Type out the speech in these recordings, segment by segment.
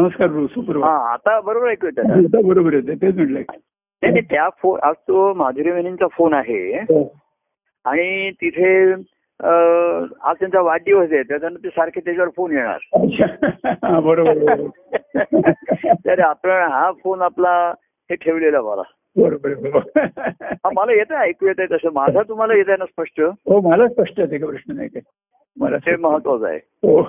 नमस्कार हा आता बरोबर ऐकू येतं ना? आता बरोबर येते तेच म्हटलं नाही त्या फोन आज तो माधुरी मेनींचा फोन आहे. हो. आणि तिथे आज त्यांचा वाढदिवस आहे त्याच्यानंतर ते सारखे त्याच्यावर फोन येणार. बरोबर. तर आपण हा फोन आपला हे ठेवलेला मला. बरोबर मला येतं ऐकू येत आहे तसं. माझा तुम्हाला येत आहे ना स्पष्ट? हो मला स्पष्ट आहे प्रश्न नाही काय मला ते महत्वाचं आहे. हो.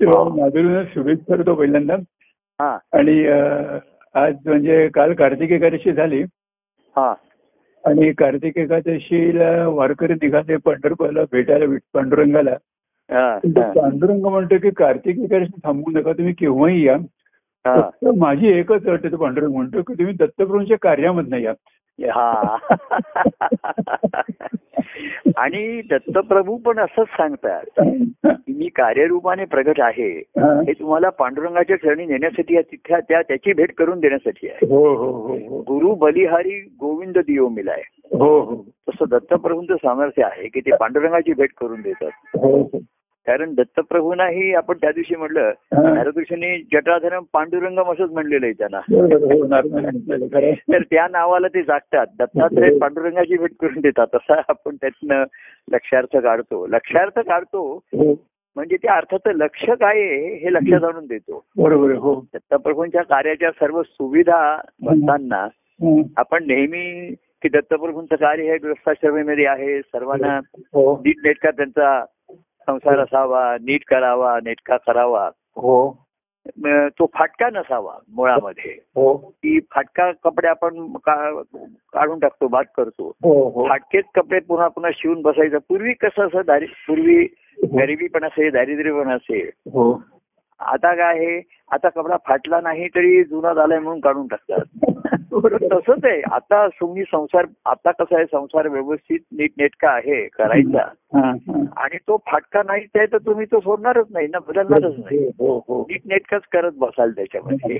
तेव्हा माधुरीनं शुभेच्छा करतो पहिल्यांदा. हा. आणि आज म्हणजे काल कार्तिक एकादशी झाली. हा. आणि कार्तिक एकादशीला वारकरी निघाले पंढरपूरला भेटायला पांडुरंगाला. तो पांडुरंग म्हणतो की कार्तिक एकादशी थांबवू नका तुम्ही केव्हाही या. फक्त माझी एकच अट आहे तो पांडुरंग म्हणतो की तुम्ही दत्तप्रभूंच्या कार्यामधनं या. हा. आणि दत्तप्रभू पण असंच सांगतात की मी कार्यरूपाने प्रगट आहे. हा. तुम्हाला पांडुरंगाच्या चरणी नेण्यासाठी त्या त्याची भेट करून देण्यासाठी आहे. हो हो हो गुरु बलिहारी गोविंद दियो मिलाय. तसं दत्तप्रभूंचं सामर्थ्य आहे की ते पांडुरंगाची भेट करून देतात. कारण दत्तप्रभूंनाही आपण त्या दिवशी म्हणलं हा. नारदृषींनी जटाधरम पांडुरंगम असंच म्हणलेलं आहे त्यांना. हो. तर त्या नावाला ते जागतात. दत्तात्रय पांडुरंगाची भेट करून देतात. तसा आपण त्यातनं लक्षार्थ काढतो. लक्षार्थ काढतो हो. म्हणजे त्या अर्थाचं लक्ष काय आहे हे लक्षात आणून देतो. बरोबर हो. दत्तप्रभूंच्या कार्याच्या सर्व सुविधा हं. आपण नेहमी की दत्तप्रभूंचं कार्य हे गृहस्थाश्रमेमध्ये आहे सर्वांना हो. नीट नेटका त्यांचा संसार असावा नीट करावा नेटका करावा. हो. तो फाटका नसावा मुळामध्ये. हो. की फाटका कपडे आपण काढून टाकतो बाद करतो. हो हो. फाटकेच कपडे पुन्हा पुन्हा शिवून बसायचं. पूर्वी कसं असं दारि पूर्वी गरिबी पण असेल दारिद्र्य पण असेल. हो. आता काय आहे? आता कपडा फाटला नाही तरी जुना झालाय म्हणून काढून टाकतात. तसंच आहे. आता तुम्ही संसार आता कसं आहे संसार व्यवस्थित नीटनेटका आहे करायचा. हा, हा. आणि तो फाटका नाहीच आहे तर तुम्ही तो सोडणारच नाही ना बदलणारच नाही. हो हो नीटनेटकाच करत बसाल त्याच्यामध्ये.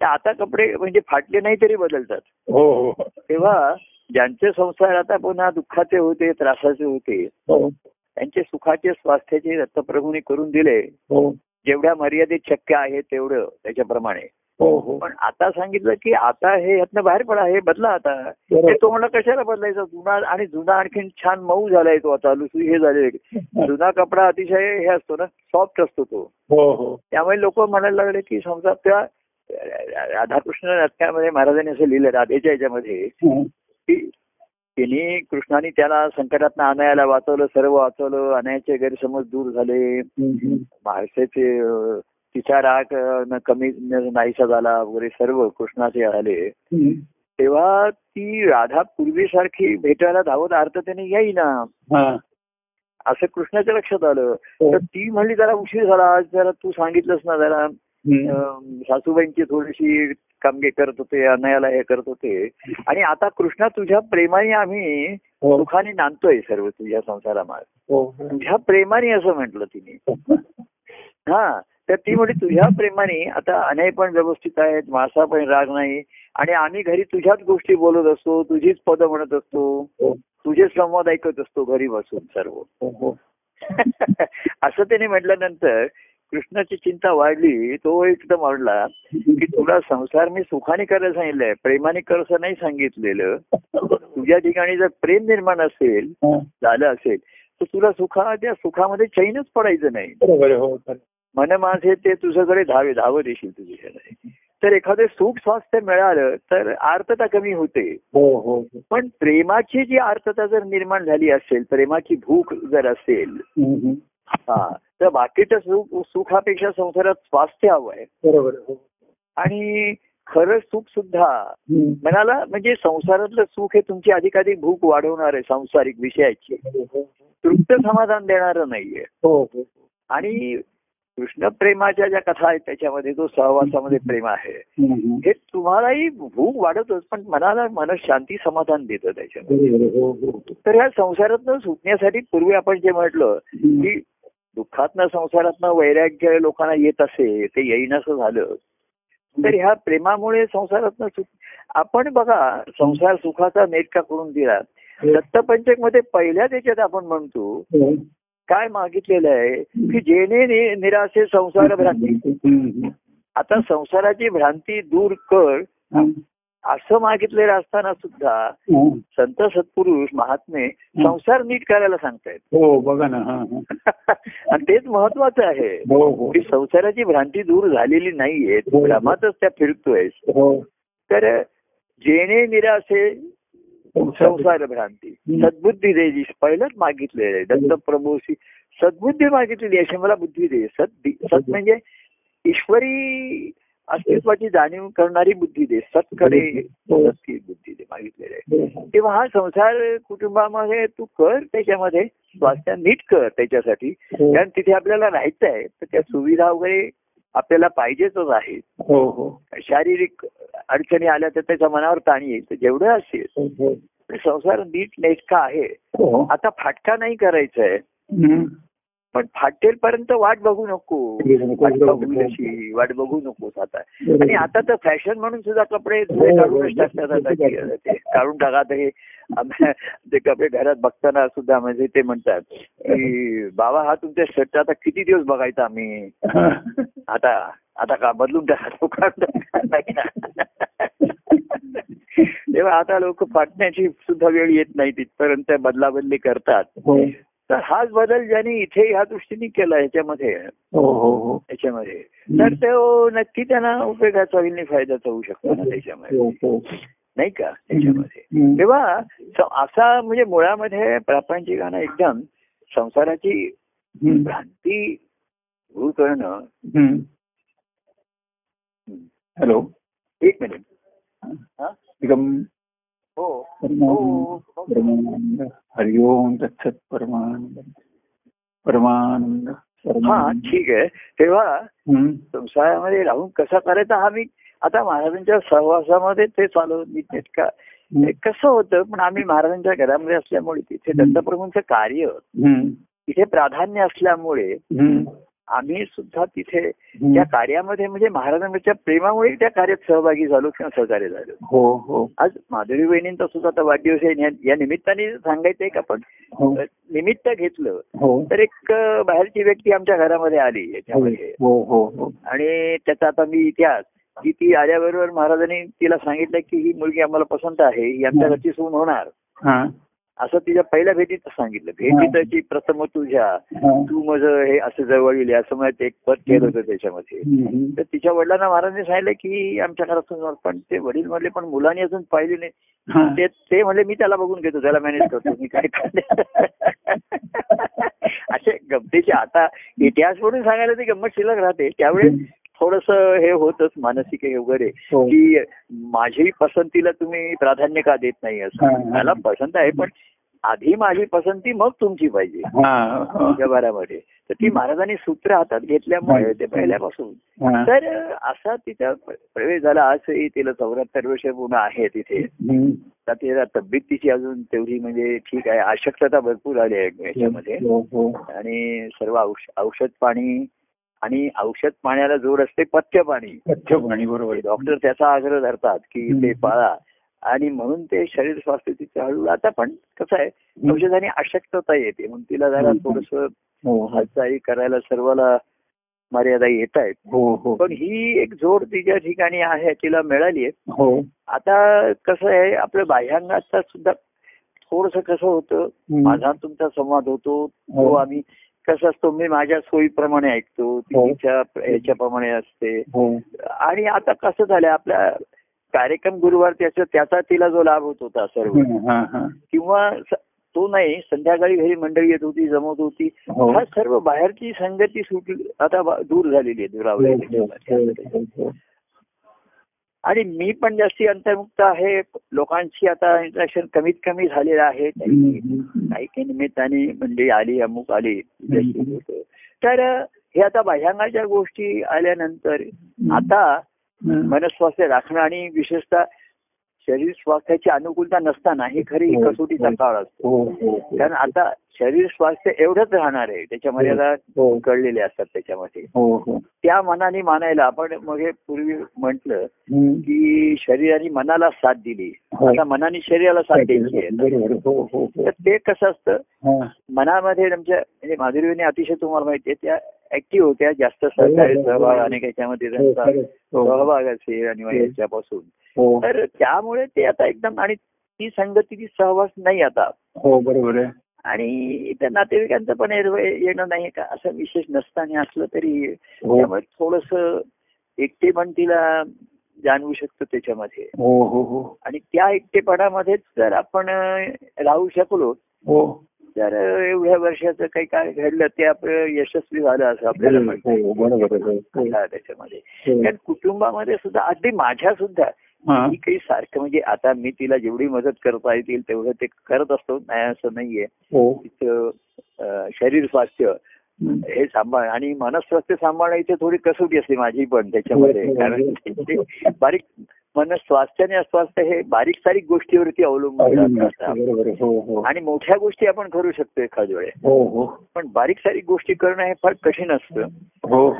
आता कपडे म्हणजे फाटले नाही तरी बदलतात. हो हो. तेव्हा ज्यांचे संसार आता पुन्हा दुःखाचे होते त्रासाचे होते हो. त्यांचे सुखाचे स्वास्थ्याचे दत्तप्रभूंनी करून दिले. हो. जेवढ्या मर्यादित शक्य आहे तेवढं त्याच्याप्रमाणे. हो हो पण आता सांगितलं की आता हे यातनं बाहेर पडा हे बदला आता. ते म्हणला कशाला बदलायचा? जुना आणि जुना आणखीन छान मऊ झालाय तो आता लुसू हे झाले जुना कपडा अतिशय हे असतो ना सॉफ्ट असतो तो. हो हो. त्यामुळे लोक म्हणायला लागले की समजा त्या राधाकृष्ण नाटकामध्ये महाराजांनी असं लिहिलं राधेच्या याच्यामध्ये हं. की तिने कृष्णाने त्याला संकटात आणायला वाचवलं सर्व वाचवलं अनायाचे गैरसमज दूर झाले. हं, हं. महाराष्ट्राचे तिचा राग न कमी नाहीसा झाला वगैरे सर्व कृष्णाचे आले. तेव्हा ती राधा पूर्वीसारखी भेटायला धावत अर्थतेने येईना. असं कृष्णाच्या लक्षात आलं. हो. तर ती म्हणली जरा उशीर झाला आज जरा तू सांगितलंस ना जरा. सासूबाईंची थोडीशी कामगे करत होते अनयाला हे करत होते. आणि आता कृष्णा तुझ्या प्रेमाने आम्ही हो. सुखाने नांदतोय सर्व तुझ्या संसारामाळ हो. तुझ्या प्रेमाने असं म्हटलं तिने. हा. तर ती म्हणजे तुझ्या प्रेमाने आता अनय पण व्यवस्थित आहेत मासा पण राग नाही आणि आम्ही घरी तुझ्याच गोष्टी बोलत असतो तुझीच पदं म्हणत असतो तुझे संवाद ऐकत असतो घरी बसून सर्व. असं त्याने म्हटल्यानंतर कृष्णाची चिंता वाढली तो एकदम आवडला की तुला संसार मी सुखाने करायला सांगितलंय प्रेमाने कर असं नाही सांगितलेलं. तुझ्या ठिकाणी जर प्रेम निर्माण असेल. झालं असेल तर तुला सुखा त्या सुखामध्ये चैनच पडायचं नाही. मन माझे ते तुझ्याकडे धावे धावत येशील तुझ्याकडे तर एखादं सुख स्वास्थ्य मिळालं तर आर्तता कमी होते. हो हो हो. पण प्रेमाची जी आर्तता जर निर्माण झाली असेल प्रेमाची भूक जर असेल हं, तर बाकीच्या सुख सुखापेक्षा संसारात स्वास्थ्य हवं आहे. बरोबर आणि खरं सुख सुद्धा. मनाला म्हणजे संसारातलं सुख हे तुमची अधिकाधिक भूक वाढवणार आहे सांसारिक विषयाची. तृप्त समाधान देणारं नाहीये. हो हो. आणि कृष्ण प्रेमाच्या ज्या कथा आहेत त्याच्यामध्ये जो सहवासामध्ये प्रेम आहे हं, हं. हे तुम्हालाही भूक वाढतच पण मनाला मन शांती समाधान देतं त्याच्यामध्ये. आहे, हो हो तर ह्या संसारातनं सुटण्यासाठी पूर्वी आपण जे म्हटलं हं. की दुःखातनं संसारातनं वैराग्य लोकांना येत असे ते येईनसं झालं. तर ह्या प्रेमामुळे संसारातनं सुख आपण बघा संसार सुखाचा नेटका करून दिला. दत्तपंचकमध्ये पहिल्या त्याच्यात आपण म्हणतो हो. काय मागितलेलं आहे की जेणे निराशे संसार भ्रांती. आता संसाराची भ्रांती दूर कर. असं मागितलेलं असताना सुद्धा. संत सत्पुरुष महात्मे संसार नीट करायला सांगतायत हो बघा ना. आणि तेच महत्वाचं आहे हो हो की संसाराची भ्रांती दूर झालेली नाहीये हो. भ्रमातच त्या फिरतोय हो तर जेणे निराशे संसार भ्रांती. सद्बुद्धी दे जी पहिलंच मागितलेलं आहे. दत्तप्रभूशी सद्बुद्धी मागितलेली अशी मला बुद्धी दे. सद सत म्हणजे ईश्वरी अस्तित्वाची जाणीव करणारी बुद्धी दे. सतकडे हो. बुद्धी दे मागितलेलं आहे. हो. तेव्हा हा संसार कुटुंबामध्ये तू कर त्याच्यामध्ये स्वास्थ्य नीट कर त्याच्यासाठी. हो. कारण तिथे आपल्याला राहायचं आहे. तर त्या सुविधा वगैरे आपल्याला पाहिजेच आहेत हो हो. शारीरिक अडचणी आल्या तर त्याच्या मनावर ताण येईल. जेवढं असेल हो संसार नीट नेटका आहे. हो. आता फाटका नाही करायचा आहे. पण फाटेल पर्यंत वाट बघू नको. वाट बघू वाट बघू नकोस आता आणि आता तर फॅशन म्हणून सुद्धा कपडे हो, काढूनच टाकतात आता की ते काढून टाका हे ते कपडे घरात बघताना सुद्धा म्हणजे ते म्हणतात की बाबा हा तुमच्या शर्ट आता किती दिवस बघायचा आम्ही? आता आता का बदलून टाका. तेव्हा आता लोक फाटण्याची सुद्धा वेळ येत नाही तिथपर्यंत बदला बदली करतात. हो. तर हाच बदल ज्यांनी इथे ह्या दृष्टीने केला ह्याच्यामध्ये हो हो हो. त्याच्यामध्ये तर तो नक्की त्यांना उपयोगाचा होईल आणि फायद्याचा होऊ शकतो ना त्याच्यामध्ये. नाही का? त्याच्यामध्ये. तेव्हा असा म्हणजे मुळामध्ये प्रापंचिकानं एकदम संसाराची. भ्रांती दूर करणं. हॅलो. एक मिनिट. हा? हो परमानंद परमानंद हरिओम दत्सत परमानंद परमानंद हा ठीक आहे तेव्हा. संसारामध्ये राहून कसा करायचा हा मी आता महाराजांच्या सहवासामध्ये ते चालू नेटका हम्म. कसं होतं पण आम्ही महाराजांच्या घरामध्ये असल्यामुळे तिथे दत्तप्रभूंचं कार्य. तिथे प्राधान्य असल्यामुळे. आम्ही सुद्धा तिथे. त्या कार्यामध्ये म्हणजे महाराजांच्या प्रेमामुळे त्या कार्यात सहभागी झालो किंवा सहकार्य झालो. हो हो. आज माधुरी वहिनींचा सुद्धा आता वाढदिवस आहे. या- निमित्ताने सांगायचंय का आपण? हो. निमित्त घेतलं हो. तर एक बाहेरची व्यक्ती आमच्या घरामध्ये आली याच्यामध्ये. हो आणि त्याचा आता मी इतिहास की ती आल्याबरोबर महाराजांनी तिला सांगितलं की ही मुलगी आम्हाला पसंत आहे ही आमच्या घरची सून होणार. असं तिच्या पहिल्या भेटीत सांगितलं भेटीतची प्रथम तुझ्या. तू माझं हे असं जवळ येईल असं मला ते एक पद केलं होतं त्याच्यामध्ये. तर तिच्या वडिलांना महाराजांनी सांगितलं की आमच्या घरात. पण ते वडील म्हणले पण मुलांनी अजून पाहिली नाही. ते ते म्हणले मी त्याला बघून घेतो त्याला मॅनेज करतो मी काय करते असे गमतीचे आता इतिहास म्हणून सांगायला ती गंमत शिल्लक राहते त्यावेळेस थोडस हे होतच मानसिक हे वगैरे हो. की माझी पसंतीला तुम्ही प्राधान्य का देत नाही असं. मला पसंत आहे पण आधी माझी पसंती मग तुमची पाहिजे. व्यवहारामध्ये तर ती महाराजांनी सूत्र हातात घेतल्यामुळे ते पहिल्यापासून. तर असा तिचा प्रवेश झाला. आजही तिला चौऱ्याहत्तर वर्ष पूर्ण आहे तिथे. तर तिला तब्येत तिची अजून तेवढी म्हणजे ठीक आहे. अशक्तता भरपूर आली आहे याच्यामध्ये. हो हो. आणि सर्व औष- औषध पाणी आणि औषध पाण्याला जोड असते पथ्य पाणी स्वच्छ पाणी बरोबर आहे. डॉक्टर त्याचा आग्रह धरतात की. ते पाळा आणि म्हणून ते शरीर स्वास्थ्य तिचे हळूहळू आता पण कसं आहे औषधाने अशक्तता येते म्हणून तिला जरा. थोडस हो हालचाली करायला सर्वाला मर्यादा येत आहेत हो हो पण ही एक जोड तिच्या ठिकाणी आहे तिला मिळाली आहे हो आता कसं आहे आपल्या बाह्यांगाचा सुद्धा थोडस कसं होतं. माझा तुमचा संवाद होतो तो. आम्ही कसं असतो मी माझ्या सोयीप्रमाणे ऐकतो हो. तिच्या ह्याच्याप्रमाणे असते. हो. आणि आता कसं झालं आपल्या कार्यक्रम गुरुवार त्याचा त्याचा तिला जो लाभ होत होता सर्व. हा हा किंवा तो नाही संध्याकाळी घरी मंडळी येत होती जमत होती. हो. हा सर्व बाहेरची संगती सुटली आता दूर झालेली आहे दुरावलेली. आणि मी पण जास्ती अंतर्मुक्त आहे लोकांशी आता इंटरॅक्शन कमीत कमी झालेलं आहे. काही काही निमित्ताने म्हणजे आली अमुक आली. तर हे आता बाह्यांगाच्या गोष्टी आल्यानंतर आता. मनस्वास्थ्य राखणं आणि विशेषतः शरीर स्वास्थ्याची अनुकूलता नसताना ही खरी हो, कसोटीचा हो. काळ असतो हो. कारण आता शरीर स्वास्थ्य एवढंच राहणार आहे त्याच्या मर्यादा कळलेले असतात त्याच्यामध्ये त्या मनाने मानायला आपण मग हे पूर्वी म्हंटल. की शरीराने मनाला साथ दिली. आता मनाने शरीराला साथ द्यायची आहे तर ते कसं असतं. मनामध्ये आमच्या म्हणजे माधुरीने अतिशय तुम्हाला माहिती आहे त्या ऍक्टिव्ह होत्या. जास्त सहकारी हो, हो, सहभाग हो. अनेक याच्यामध्ये हो, त्यांचा खरंच. हो. सहभाग असेल आणि. याच्यापासून. तर त्यामुळे ते आता एकदम आणि ती संगतीची सहवास नाही आता. हो बरोबर आहे. आणि त्या नातेवाईकांचं पण येणं नाही का? असं विशेष नसताना असलं तरी त्यामुळे थोडस एकटे पण तिला जाणवू शकतो त्याच्यामध्ये. आणि त्या एकटेपणामध्येच जर आपण राहू शकलो तर एवढ्या वर्षाचं काही काय घडलं ते आपलं यशस्वी झालं असं आपल्याला म्हणता. हो त्याच्यामध्ये हो. कारण कुटुंबामध्ये सुद्धा अगदी माझ्या सुद्धा हा. मी काही सारखं म्हणजे आता मी तिला जेवढी मदत करता येतील तेवढं ते करत असतो नाही असं नाहीये हो तिचं शरीर स्वास्थ्य. हे सांभाळ आणि मनस्वास्थ्य सांभाळायची थोडी कसोटी असते माझी पण त्याच्यामध्ये कारण बारीक मन स्वास्थ्य आणि अस्वास्थ्य हे बारीक सारीक गोष्टीवरती अवलंबून असतात. हो हो आणि मोठ्या गोष्टी आपण करू शकतो एखाद वेळेस हो पण बारीक सारीक गोष्टी करणं हे फार कठीण असतं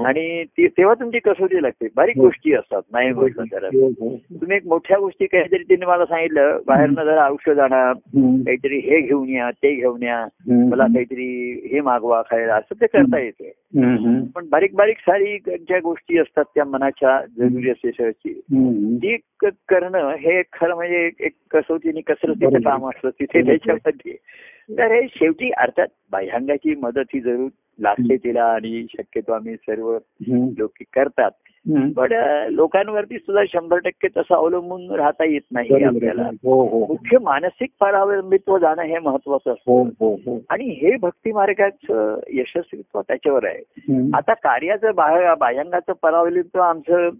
आणि ती तेव्हा तुमची कसोटी लागते बारीक. गोष्टी असतात नाही म्हटलं हो. तुम्ही एक मोठ्या गोष्टी काहीतरी तिने मला सांगितलं बाहेरनं जरा औषध आणा. काहीतरी हे घेऊन या ते घेऊन या. मला काहीतरी हे मागवा खायला असं ते करता येते. पण बारीक बारीक सारी ज्या गोष्टी असतात त्या मनाच्या जरुरी हम्म. ती क- करणं हे खरं म्हणजे एक- एक कसोटीने कसरतीचं. काम असतं तिथे त्याच्यामध्ये तर हे शेवटी अर्थात बाह्यांगाची मदत ही जरूर लागते तिला आणि शक्यतो आम्ही सर्व. लोक करतात. पण लोकांवरती सुद्धा शंभर टक्के तसं अवलंबून राहता येत नाही आपल्याला आहे. हो हो मुख्य मानसिक परावलंबित्व जाणं हे महत्वाचं हो असतं हो हो आणि हे भक्ती मार्गाचं यशस्वीत्व त्याच्यावर आहे. आता कार्याचं बाह्य बाह्यांगाचं परावलंबित्व आमचं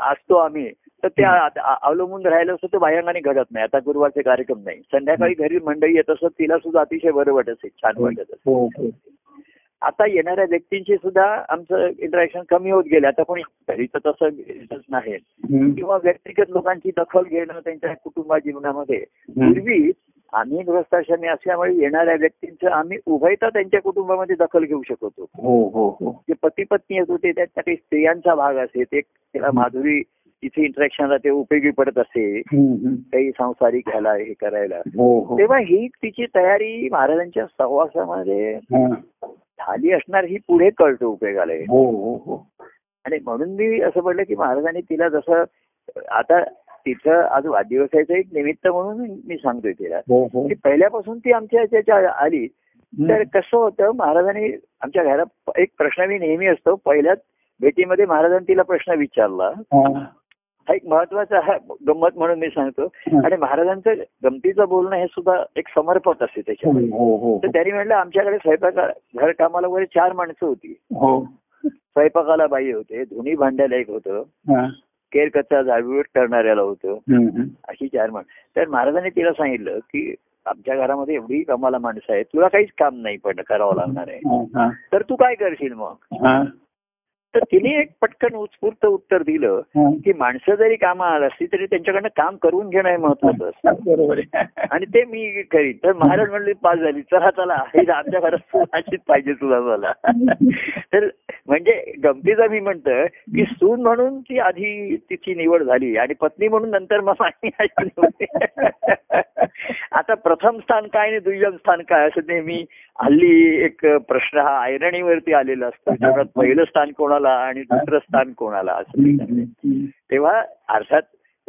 असतो आम्ही तर ते आ- आ- अवलंबून राहिलं असतं तर बाह्यांगाने घडत नाही. आता गुरुवारचे कार्यक्रम नाही. संध्याकाळी घरी मंडळी येत असत तिला सुद्धा अतिशय बरं वाटत असेल. छान वाटत असेल. हो हो. आता येणाऱ्या व्यक्तींशी सुद्धा आमचं इंटरॅक्शन कमी होत गेले. आता कोणी घरी तर तसं येतच नाही. किंवा व्यक्तिगत लोकांची दखल घेणं त्यांच्या कुटुंबा जीवनामध्ये. पूर्वी आम्ही गृहस्थाश्रमी असल्यामुळे येणाऱ्या व्यक्तींचं आम्ही उभयता त्यांच्या कुटुंबामध्ये दखल घेऊ शकत हो हो हो. जे पती पत्नी येत होते त्यात काही स्त्रियांचा भाग असे ते त्याला माधुरी तिथे इंटरॅक्शनला ते उपयोगी पडत असे. काही संसारिक ह्याला हे करायला. हो हो. तेव्हा ही तिची तयारी महाराजांच्या सहवासामध्ये. झाली असणार ही पुढे कळतो उपयोगाला. हो आणि म्हणून मी असं म्हटलं की महाराजांनी तिला जसं आता तिचं आज वाढदिवसाचं एक निमित्त म्हणून मी सांगतोय तिला. की पहिल्यापासून ती आमच्या याच्या आली. तर कसं होतं महाराजांनी आमच्या घरात एक प्रश्न मी नेहमी असतो. पहिल्याच भेटीमध्ये महाराजांनी तिला प्रश्न विचारला. हा. हा एक महत्त्वाचा हा गंमत म्हणून मी सांगतो हा. आणि महाराजांचं गमतीचं बोलणं हे सुद्धा एक समर्पक असते त्याच्यामध्ये हो हो तर त्यांनी म्हटलं आमच्याकडे स्वयंपाका घर कामाला वगैरे चार माणसं होती हो स्वयंपाकाला बाई होते धुनी भांड्याला एक होतं हा. केर कच्चा झाडूट करणाऱ्याला होतं. अशी चार माणसं तर महाराजांनी तिला सांगितलं की आमच्या घरामध्ये एवढी कामाला माणसं आहेत तुला काहीच काम नाही पण करावं लागणार आहे हा, हा. तर तू काय करशील मग हा. तर तिने एक पटकन उत्स्फूर्त उत्तर दिलं. की माणसं जरी कामाला असली तरी त्यांच्याकडनं काम करून घेणं हे महत्वाचं असतं. बरोबर आणि ते मी करीन. तर महाराज म्हणले पास झाली. चला चला. हे आमच्या घरात अशीच पाहिजे तुला मला. तर म्हणजे गमतीचा मी म्हणतं की सून म्हणून ती आधी तिची निवड झाली आणि पत्नी म्हणून नंतर मग. आता प्रथम स्थान काय आणि दुय्यम स्थान काय असं नेहमी हल्ली एक प्रश्न हा ऐरणीवरती आलेला असतो. जीवनात पहिलं स्थान कोणाला आणि दुसरं स्थान कोणाला असं. तेव्हा अर्थात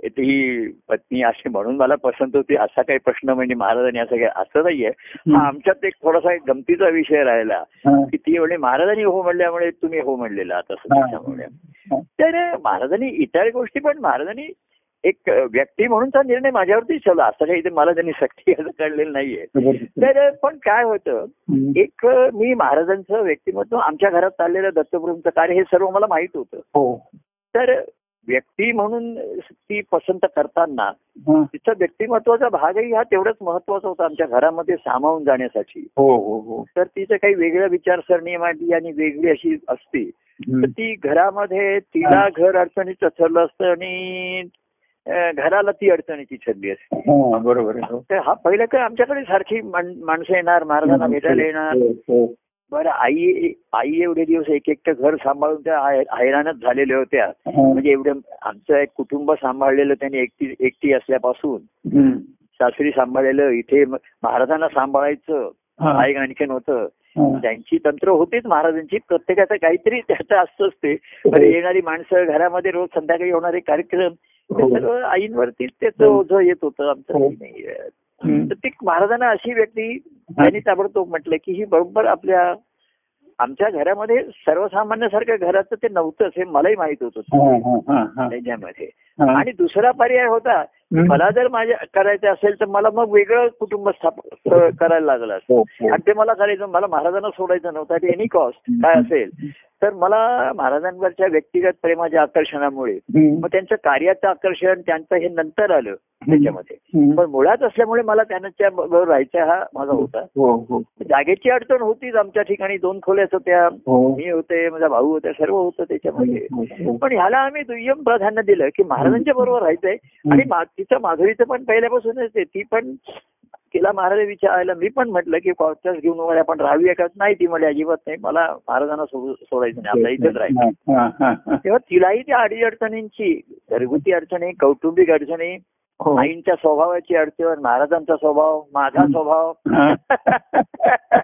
ती पत्नी अशी म्हणून मला पसंत होती असा काही प्रश्न म्हणजे महाराजांनी असं काय असं नाहीये हा आमच्यात एक थोडासा एक गमतीचा विषय राहिला. की ती म्हणजे महाराजांनी हो म्हणल्यामुळे तुम्ही हो म्हणलेला. त्याच्यामुळे तर महाराजांनी इतर गोष्टी पण महाराजांनी एक व्यक्ती म्हणूनचा निर्णय माझ्यावरती ठेवला असं काही ते मला त्यांनी सक्ती असं कळलेलं नाहीये. तर पण काय होतं. एक मी महाराजांचं व्यक्तिमत्व आमच्या घरात चाललेलं दत्तप्रभूंचं कार्य हे सर्व मला माहीत होतं हो तर व्यक्ती म्हणून ती पसंत करताना. तिचा व्यक्तिमत्वाचा भागही हा तेवढाच महत्त्वाचा होता आमच्या घरामध्ये सामावून जाण्यासाठी हो हो हो तर तिचं काही वेगळ्या विचारसरणी मांडली आणि वेगळी अशी असते. तर ती घरामध्ये तिला घर अडचणीचं ठरलं असतं आणि घराला ती अडचणीची ठरली असते हा, बरोबर हो. तर हा पहिलं काय आमच्याकडे सारखी माण- माणसं येणार महाराजांना भेटायला येणार हो, हो. बरं आई आई एवढे दिवस एक एकटं घर सांभाळून त्या है- हैराणच झालेल्या होत्या हा. म्हणजे एवढं आमचं एक कुटुंब सांभाळलेलं त्यांनी एकटी एकटी असल्यापासून. सासरी सांभाळलेलं इथे महाराजांना सांभाळायचं हा. आई आणखीन होतं हा. त्यांची तंत्र होतीच महाराजांची प्रत्येकाचं काहीतरी त्याचं असतंच ते येणारी माणसं घरामध्ये रोज संध्याकाळी होणारे कार्यक्रम हो. सर्व आईंवरतीच त्याचं हो. ओझं येत होतं आमचं हो. तर ती महाराजांना अशी व्यक्ती त्यांनी ताबडतोब म्हटलं की ही बरोबर आपल्या आमच्या घरामध्ये सर्वसामान्यासारख्या घराचं ते नव्हतंच हे मलाही माहीत होतं हा, हा, हा, हा. त्याच्यामध्ये. आणि दुसरा पर्याय होता. मला जर माझ्या करायचं असेल तर मला मग वेगळं कुटुंब स्थाप करायला लागलं असतं. आणि ते मला करायचं मला महाराजांना सोडायचं नव्हतं एनी कॉस्ट काय असेल तर मला महाराजांवरच्या व्यक्तिगत प्रेमाच्या आकर्षणामुळे. मग त्यांचं कार्याचं आकर्षण त्यांचं हे नंतर आलं त्याच्यामध्ये. पण मुळात असल्यामुळे मला त्यांच्या बरोबर राहायचा हा माझा होता. हो हो. जागेची अडचण होतीच आमच्या ठिकाणी. दोन खोल्याच होत्या हो. मी होते माझा भाऊ होता सर्व होतं त्याच्यामध्ये. हो, हो. पण ह्याला आम्ही दुय्यम प्राधान्य दिलं की महाराजांच्या बरोबर राहायचंय. आणि तिचं माधुरीचं पण पहिल्यापासूनच ती पण तिला महाराज विचारायला मी पण म्हटलं की क्वार्टर्स घेऊन वगैरे आपण राहूया का नाही ती म्हणजे अजिबात नाही मला महाराजांना सोडू- सोडायचं नाही आपल्या इथेच राहायचं हा, हा, हा. तेव्हा तिलाही त्या अडी अडचणींची घरगुती अडचणी कौटुंबिक अडचणी हो. आईंच्या स्वभावाची अडचण महाराजांचा स्वभाव माझा स्वभाव.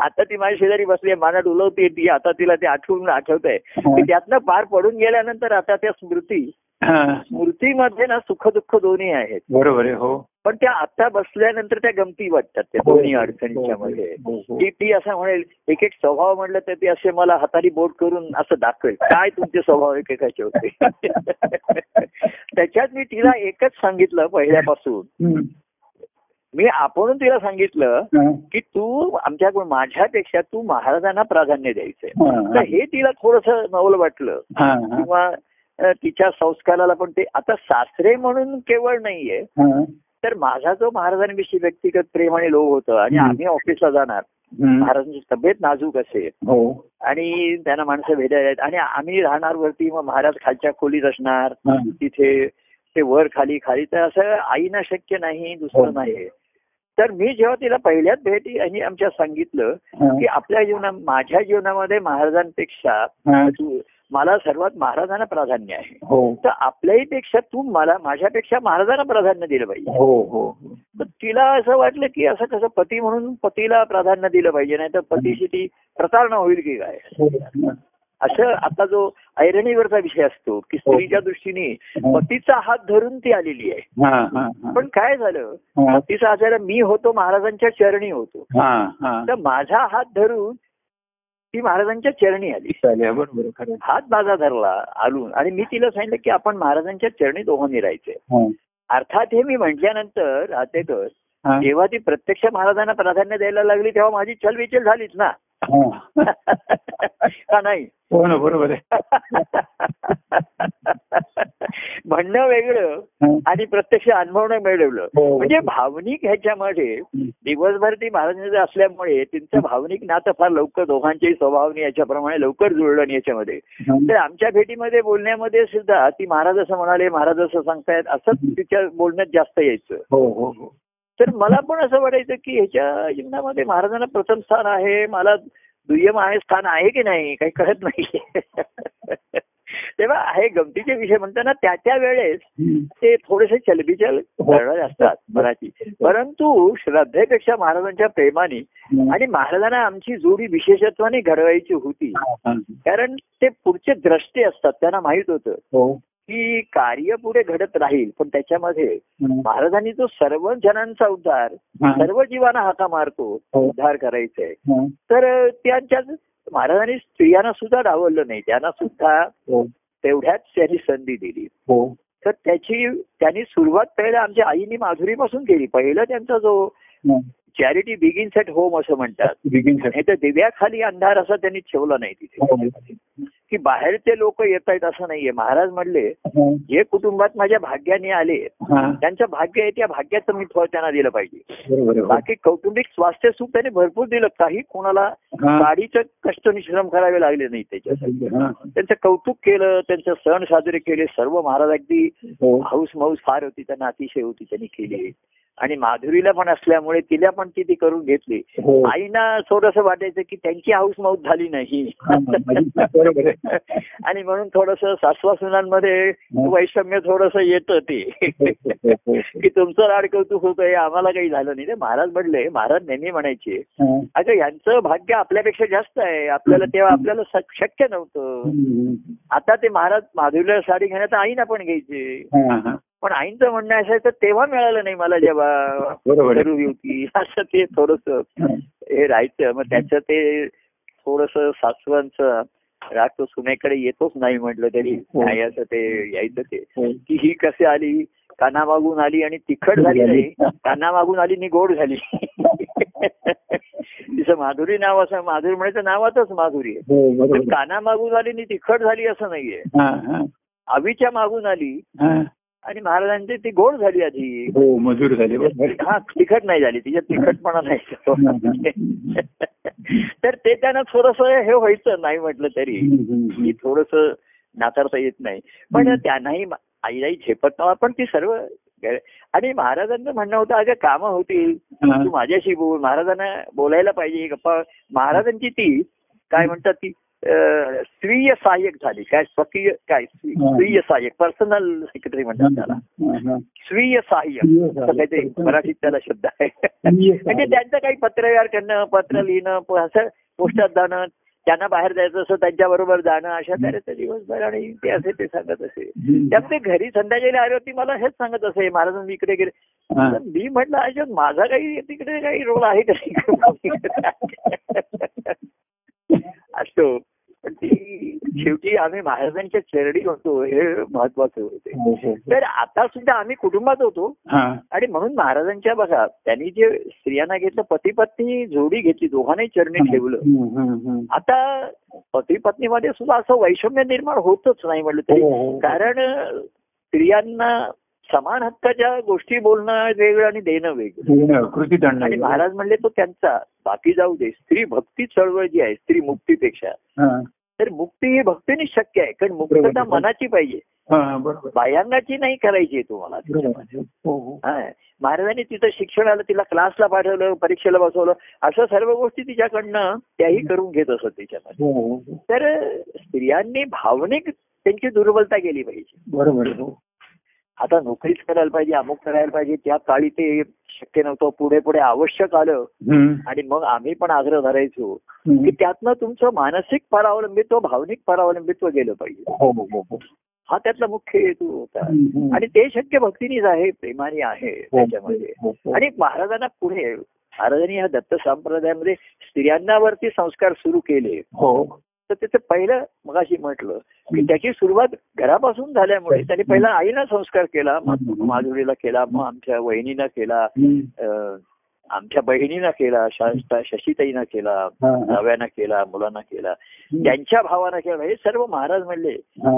आता ती माझ्या शेजारी बसली आहे, माना डुलवते ती आता तिला ते आठवून आठवत आहे त्यातनं पार पडून गेल्यानंतर आता त्या स्मृती. स्मृतीमध्ये ना सुख दुःख दोन्ही आहेत बरोबर आहे हो पण त्या आता बसल्यानंतर त्या गमती वाटतात त्या हो. दोन्ही अडचणीच्या हो, मध्ये हो, हो. ती असं म्हणेल एक एक स्वभाव म्हणलं तर ती असे मला हाताने बोट करून असं दाखवेल काय तुमचे स्वभाव एकेकाचे होते त्याच्यात मी तिला एकच सांगितलं पहिल्यापासून. मी आपण तिला सांगितलं. की तू आमच्याकडून माझ्यापेक्षा तू महाराजांना प्राधान्य द्यायचंय हा, तर हे तिला थोडस नवल वाटलं. किंवा तिच्या संस्काराला पण ते आता सासरे म्हणून केवळ नाहीये हा. तर माझा जो महाराजांविषयी व्यक्तिगत प्रेम आणि लोभ होतं आणि. आम्ही ऑफिसला जाणार. महाराजांची तब्येत नाजूक असेल हो आणि त्यांना माणसं भेटायला आहेत आणि आम्ही राहणार वरती मग महाराज खालच्या खोलीत असणार हा. तिथे ते वर खाली खाली तर असं आईना शक्य नाही हो. दुसरं नाही तर मी जेव्हा तिला पहिल्याच भेटी आणि आमच्या सांगितलं हा. की आपल्या जीवनात माझ्या जीवनामध्ये महाराजांपेक्षा हा. मला सर्वात महाराजांना प्राधान्य आहे. हो. तर आपल्याही पेक्षा तू मला माझ्यापेक्षा महाराजांना प्राधान्य दिलं पाहिजे. हो हो. तर तिला असं वाटलं की असं कसं पती म्हणून पतीला प्राधान्य दिलं पाहिजे नाही तर पतीशी ती प्रतारणा होईल की काय? हो. असं आता जो ऐरणीवरचा विषय असतो की स्त्रीच्या दृष्टीने पतीचा हात धरून ती आलेली आहे. हा, हा, हा. पण काय झालं? हा. पतीचा हात धरायला मी होतो महाराजांच्या चरणी होतो. हा, हा. तर माझा हात धरून ती महाराजांच्या चरणी आली बरोबर. हात माझा धरला आलून आणि मी तिला सांगितलं की आपण महाराजांच्या चरणी दोघांनी राहायचंय हा. अर्थात हे मी म्हटल्यानंतर राहतेकर हा. जेव्हा ती प्रत्यक्ष महाराजांना प्राधान्य द्यायला लागली तेव्हा माझी चलविचल झालीच ना. का नाही? हो ना बरोबर आहे. म्हणणं वेगळं हा. आणि प्रत्यक्ष अनुभवणं मिळवलं. हो. म्हणजे भावनिक ह्याच्यामध्ये दिवसभर ती महाराजांचं असल्यामुळे त्यांचं भावनिक नातं फार लवकर दोघांच्याही स्वभावने याच्याप्रमाणे लवकर जुळलं आणि याच्यामध्ये. हा. तर आमच्या भेटीमध्ये बोलण्यामध्ये सुद्धा ती महाराज असं म्हणाले महाराज असं सांगतायत असंच तिच्या बोलण्यात जास्त यायचं. हो हो हो. तर मला पण असं वाटायचं की ह्याच्या जीवनामध्ये महाराजांना प्रथम स्थान आहे मला दुय्यम आहे स्थान आहे की नाही काही कळत नाही तेव्हा हे गमतीचे विषय म्हणताना त्या त्या वेळेस. ते थोडेसे चलबिचल करणारे असतात मराठी. परंतु श्रद्धेपेक्षा महाराजांच्या प्रेमाने आणि महाराजांना आमची जोडी विशेषत्वाने घडवायची होती. हा. कारण ते पुढचे द्रष्टे असतात त्यांना माहीत होतं. हो. की कार्य पुढे घडत राहील पण त्याच्यामध्ये. महाराजांनी जो सर्व जणांचा उद्धार हा. सर्व जीवांना हाका मारतो हो. उद्धार करायचंय हा. तर त्यांच्यात महाराजांनी स्त्रियांना सुद्धा डावललं नाही त्यांना सुद्धा हो तेवढ्याच त्यांनी संधी दिली हो तर त्याची त्यांनी सुरुवात पहिल्या आमच्या आईनी माधुरीपासून केली पहिलं त्यांचा जो हा. चॅरिटी बिगिन्स एट होम असं म्हणतात. नाही तर दिव्याखाली अंधार असा त्यांनी ठेवला नाही तिथे हो. की बाहेरचे लोक येत आहेत असं नाहीये महाराज म्हणले हा, जे कुटुंबात माझ्या भाग्याने आले हा. त्यांचं भाग्य आहे त्या भाग्याचं मी फळ त्यांना दिलं पाहिजे हो. बाकी कौटुंबिक स्वास्थ्य सुख त्याने भरपूर दिलं काही कोणाला हा. गाडीचं कष्ट निश्रम करावे लागले नाही त्याच्यासाठी हा. त्यांचं कौतुक केलं त्यांचे सण साजरे केले सर्व महाराज अगदी हो. हाऊस माऊस फार होती त्यांना अतिशय होती त्यांनी केली आणि माधुरीला पण असल्यामुळे तिला पण ती ती करून घेतली हो. आईना थोडस वाटायचं की त्यांची हाऊस माऊस झाली नाही आहे. आणि म्हणून थोडस सासवा सुनांमध्ये वैषम्य थोडस येतं ते की तुमचं लाड कौतुक होतं हे आम्हाला काही झालं नाही ते महाराज म्हणले महाराज नेहमी म्हणायचे. अगं यांचं भाग्य आपल्यापेक्षा जास्त आहे आपल्याला तेव्हा आपल्याला शक्य नव्हतं. आता ते महाराज माधुरीला साडी घेण्यात आईना पण घ्यायचे. पण आईंचं म्हणणं असायचं तेव्हा मिळालं नाही मला जेव्हा. जरुरी होती असं ते थोडस हा. राहायचं मग त्याचं ते थोडस सासवांचं राग तो सुनेकडे येतोच नाही म्हटलं तरी हो. नाही असं ते यायचं ते हो. की ही कशी आली कानामागून आली आणि तिखट झाली नाही कानामागून आली आणि गोड झाली तिचं माधुरी नाव असं माधुरी म्हणायचं नावातच माधुरी आहे हो, आहे. कानामागून आली आणि तिखट झाली असं नाहीये. आवीच्या मागून आली. आणि महाराजांची ती गोड झाली आधी. हो मजूर झाले. आहे. हा तिखट नाही झाली तिच्यात तिखटपणा नाही. तर ते त्यांना थोडस हे व्हायचं नाही म्हटलं तरी. की थोडस नाकारता येत नाही. पण. त्यांनाही आईलाही झेपत नव्हता. पण ती सर्व आणि महाराजांचं म्हणणं होतं अगं कामं होतील. हा. तू माझ्याशी बोल. महाराजांना बोलायला पाहिजे. गप्पा महाराजांची ती काय म्हणतात ती स्वीय सहाय्यक झाली काय स्वकीय काय. स्वीय सहाय्यक पर्सनल सेक्रेटरी म्हणतात त्याला. स्वीय. काहीतरी मराठीत त्याला शब्द आहे म्हणजे. त्यांचं काही पत्रव्यवहार करणं पत्र लिहिणं असं पोस्टात जाणं त्यांना बाहेर जायचं असं त्यांच्याबरोबर जाणं अशा तऱ्हेचं दिवसभर आणि ते असे ते सांगत असे. त्यात ते घरी संध्याकाळी आल्यावरती मला हेच सांगत असे महाराजांनी मी इकडे गेले मी म्हटलं अशा माझा काही तिकडे काही रोल आहे का असतो पण ती शेवटी आम्ही महाराजांच्या चरणी होतो हे महत्वाचं होते हो, हो. तर आता सुद्धा आम्ही कुटुंबात होतो हा. आणि म्हणून महाराजांच्या बघा त्यांनी जे स्त्रियांना घेतलं पती पत्नी जोडी घेतली दोघांनाही चरणी ठेवलं. आता पती पत्नीमध्ये सुद्धा असं वैषम्य निर्माण होतच नाही म्हटलं हो, तरी हो. कारण स्त्रियांना समान हक्काच्या गोष्टी बोलणं वेगळं आणि देणं वेगळं. कृतीदंड आणि महाराज म्हणले तो त्यांचा बाकी जाऊ दे स्त्री भक्ती चळवळ जी आहे स्त्री मुक्तीपेक्षा हा. तर मुक्ती ही भक्तीने शक्य आहे कारण मुक्तता. मनाची पाहिजे. बाह्यांगाची नाही करायची तुम्हाला हो हो. महाराजांनी तिथं शिक्षणाला तिला क्लासला पाठवलं परीक्षेला बसवलं असं सर्व गोष्टी तिच्याकडनं त्याही करून घेत असत त्याच्यामध्ये हो. तर स्त्रियांनी भावनिक त्यांची दुर्बलता गेली पाहिजे. बरोबर आता नोकरीच करायला पाहिजे अमुक करायला पाहिजे त्या काळी ते शक्य नव्हतं पुढे पुढे आवश्यक आलं. आणि मग आम्ही पण आग्रह धरायचो. की त्यातनं तुमचं मानसिक परावलंबित्व भावनिक परावलंबित्व गेलं पाहिजे हो हो हो हो त्यातला मुख्य हेतू होता. आणि ते शक्य भक्तीनीच आहे प्रेमाने आहे त्याच्यामध्ये. आणि महाराजांना पुढे महाराजांनी ह्या दत्त संप्रदायामध्ये स्त्रियांनावरती संस्कार सुरू केले हो तर त्याचं पहिलं मगाशी म्हटलं की त्याची सुरुवात घरापासून झाल्यामुळे त्यांनी पहिला आईला संस्कार केला माधुरीला केला मग आमच्या वहिनीला केला आमच्या बहिणीनं केला शशीताईनं केला. नव्यानं केला मुलांना केला. त्यांच्या भावानं केला. हे सर्व महाराज म्हणले.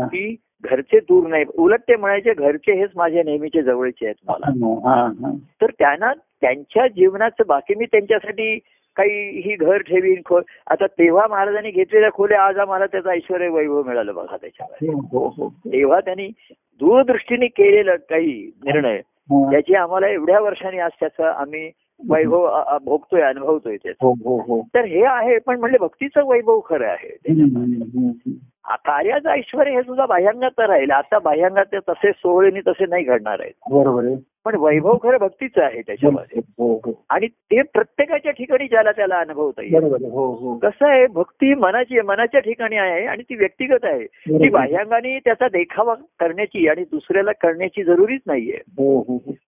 की घरचे दूर नाही. उलट ते म्हणायचे घरचे हेच माझ्या नेहमीचे जवळचे आहेत मला. तर त्यांना त्यांच्या जीवनाचं बाकी मी त्यांच्यासाठी काही ही घर ठेवीन खो आता तेव्हा महाराजांनी घेतलेल्या खोल्या आज आम्हाला त्याचं ऐश्वर वैभव मिळालं बघा त्याच्यामध्ये हो हो तेव्हा त्यांनी दूरदृष्टीने केलेलं काही निर्णय हा. त्याची आम्हाला एवढ्या वर्षांनी आज त्याचा आम्ही वैभव भोगतोय अनुभवतोय त्याचा. हो हो हो. तर हे आहे पण म्हणजे भक्तीचं वैभव खरं आहे. कार्याचं ऐश्वर हे सुद्धा बाह्यांगात राहील. आता बाह्यांगात ते तसे सोहळेने तसे नाही घडणार आहेत. बरोबर पण वैभव खरं भक्तीचं आहे त्याच्यामध्ये. हो हो. आणि ते प्रत्येकाच्या ठिकाणी ज्याला त्याला अनुभवता येईल. हो हो. कसं आहे भक्ती मनाची मनाच्या ठिकाणी आहे आणि ती व्यक्तिगत आहे. ती. बाह्यांगाने त्याचा देखावा करण्याची आणि दुसऱ्याला करण्याची जरुरीच नाहीये.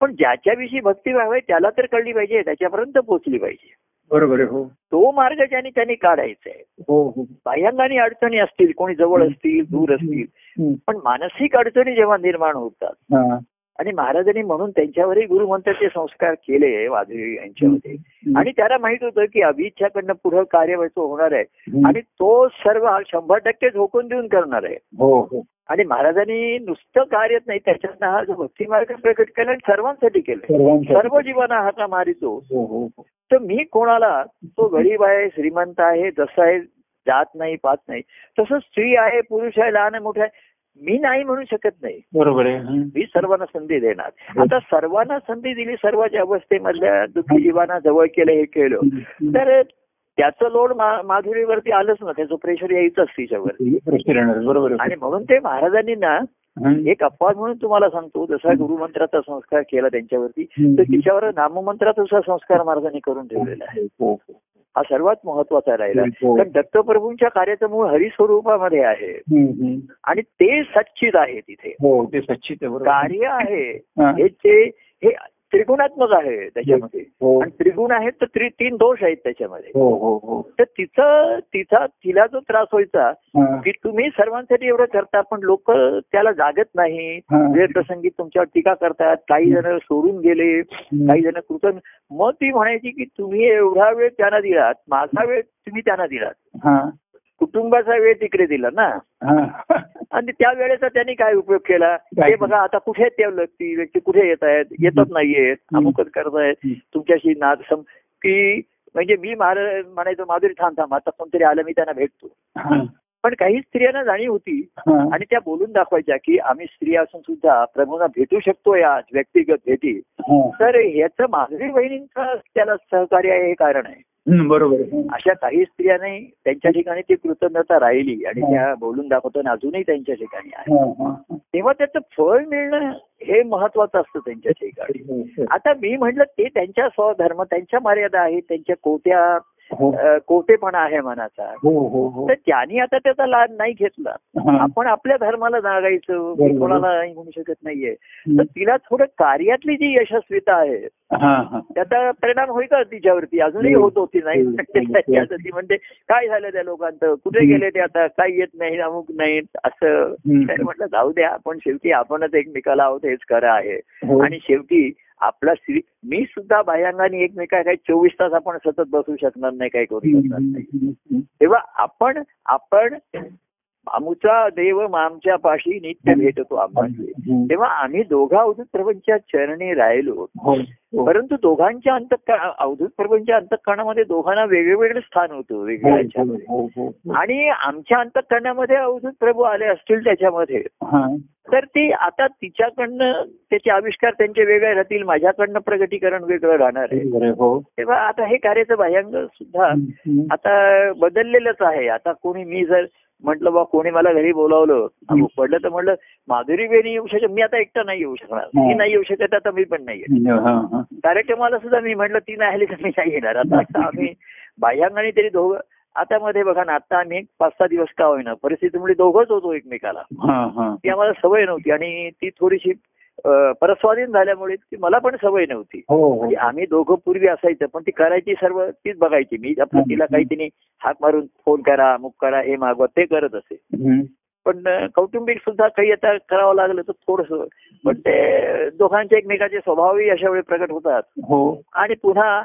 पण ज्याच्याविषयी भक्तिभाव आहे त्याला तर कळली पाहिजे त्याच्यापर्यंत पोहोचली पाहिजे. बरोबर आहे हो. तो मार्ग ज्याने त्यांनी काढायचा आहे. हो हो. बाह्यांगाने अडचणी असतील कोणी जवळ असतील दूर असतील. पण मानसिक अडचणी जेव्हा निर्माण होतात हा. आणि महाराजांनी म्हणून त्यांच्यावरही गुरुमंत्राचे संस्कार केले माधुरी यांच्यामध्ये. आणि त्याला माहीत होतं की अभिच्छाकडनं पुढं कार्य व्हायचं होणार आहे. आणि तो सर्व शंभर टक्के झोकून देऊन करणार आहे हो हो आणि महाराजांनी नुसतं कार्यच नाही त्याच्यातनं हा जो भक्ती मार्ग प्रकट केला आणि सर्वांसाठी केलं. सर्व जीवांना हाका मारितो हो. तर मी कोणाला तो गरीब आहे श्रीमंत आहे जसं आहे जात नाही पात नाही तसं स्त्री आहे पुरुष आहे लहान आहे मोठा आहे मी नाही म्हणू शकत नाही बरोबर आहे हं. मी सर्वांना संधी देणार आता सर्वांना संधी दिली सर्वांच्या अवस्थेमधल्या दुःखी जीवांना जवळ केलं हे केलं हं. तर त्याचं लोड माधुरीवरती आलंच ना त्याचं प्रेशर यायचंच तिच्यावर. बरोबर आणि म्हणून ते महाराजांनी ना हं. एक अपवाद म्हणून तुम्हाला सांगतो जसा गुरुमंत्राचा संस्कार केला त्यांच्यावरती हं. तर तिच्यावर नाममंत्राचा संस्कार महाराजांनी करून ठेवलेला आहे हो हो हा सर्वात महत्त्वाचा राहिला हो. कारण दत्तप्रभूंच्या कार्याचं मूळ हरिस्वरूपामध्ये आहे हं, हं. आणि ते सच्चित आहे तिथे हो कार्य आहे हा. हे ते हे त्रिगुणात्मक आहे त्याच्यामध्ये. हो आणि त्रिगुण आहेत तर त्रि तीन दोष आहेत त्याच्यामध्ये. हो हो हो. तर तिचं तिचा तिला जो त्रास व्हायचा हा. की तुम्ही सर्वांसाठी एवढं करता पण लोक त्याला जागत नाही. हा. वेळ प्रसंगी तुमच्यावर टीका करतात काही जण सोडून गेले काही जण कृतन. मग ती म्हणायची की तुम्ही एवढा वेळ त्यांना दिलात माझा वेळ तुम्ही त्यांना दिलात. हा. कुटुंबाचा वेळ तिकडे दिला ना हा. आणि त्या वेळेचा त्यांनी काय उपयोग केला? ते बघा आता कुठे त्या व्यक्ती व्यक्ती कुठे येत आहेत येतच नाहीयेत. अमुकच करतायत. तुमच्याशी नाद सम की म्हणजे मी महाराज म्हणायचो माधुरी थांब थांब आता कोणतरी आलं मी त्यांना भेटतो हा. पण काही स्त्रियांना जाणीव होती. आणि त्या बोलून दाखवायच्या की आम्ही स्त्री असून सुद्धा प्रभूंना भेटू शकतो या व्यक्तिगत भेटी. तर ह्याचं माधुरी बहिणींचं त्याला सहकार्य आहे हे कारण आहे बरोबर अशा काही स्त्रियांनी त्यांच्या ठिकाणी ती कृतज्ञता राहिली आणि. त्या बोलून दाखवताना अजूनही त्यांच्या ठिकाणी आहे. तेव्हा त्याचं फळ मिळणं हे महत्वाचं असतं त्यांच्या ठिकाणी हो, हो. आता मी म्हटलं ते त्यांच्या स्वधर्म त्यांच्या मर्यादा आहेत त्यांच्या कोट्या कोटेपणा आहे मनाचा हो हो हो तर त्यांनी आता त्याचा लाभ नाही घेतला हा. आपण आपल्या धर्माला जागायचं. कोणाला नाही म्हणू शकत नाहीये हं. तर तिला थोडं कार्यातली जी यशस्वीता आहे हा हा त्याचा परिणाम होईल का तिच्यावरती अजूनही हो. होत होती नाही हो. ती म्हणते काय झालं त्या लोकांचं कुठे हं. गेले ते आता काय येत नाही अमुक नाही असं हं. म्हटलं जाऊ द्या आपण शेवटी आपणच एकमेकाला आहोत हेच खरं आहे हो. आणि शेवटी आपला श्री मी सुद्धा बाह्यांगाने एकमेका काही चोवीस तास आपण सतत बसू शकणार नाही काही करू शकणार नाही. तेव्हा आपण आपण आमचा देव आमच्या पाशी नित्य भेटतो आपण तेव्हा आम्ही दोघा अवधूत प्रभूंच्या चरणी राहिलो. हो. परंतु दोघांच्या अंत अवधूत प्रभूंच्या अंतकरणामध्ये दोघांना वेगवेगळे स्थान होतं हो, हो, हो. आणि आमच्या अंतकरणामध्ये अवधूत प्रभू आले असतील त्याच्यामध्ये. हा. तर ते आता तिच्याकडनं त्याचे आविष्कार त्यांचे वेगळे राहतील माझ्याकडनं प्रगतीकरण वेगळं राहणार आहे. हो. तेव्हा आता हे कार्याचं बाह्यांग सुद्धा हं, हं. आता बदललेलंच आहे. आता कोणी मी जर म्हटलं बा कोणी मला घरी बोलावलं पडलं तर म्हटलं माधुरी बेनी येऊ शकत मी आता एकटा नाही येऊ शकणार. मी नाही येऊ शकत आता मी पण नाही हा. कार्यक्रमाला सुद्धा मी म्हटलं ती नाही आली तर मी नाही येणार आता आम्ही बाह्यांगाने तरी दोघं आता मध्ये बघा ना आता आम्ही पाच सहा दिवस का होईना परिस्थितीमुळे दोघंच होतो एकमेकाला. ती आम्हाला सवय नव्हती आणि ती थोडीशी परस्वाधीन झाल्यामुळे ती मला पण सवय नव्हती हो हो म्हणजे आम्ही दोघं पूर्वी असायचं पण ती करायची सर्व तीच बघायची मी आपलं तिला काही तिने हाक मारून फोन करा अमुक करा हे मागवा ते करत असे. पण कौटुंबिक सुद्धा काही आता करावं लागलं तर थोडस. पण ते दोघांचे एकमेकाचे स्वभावही अशा वेळी प्रकट होतात. हो. आणि पुन्हा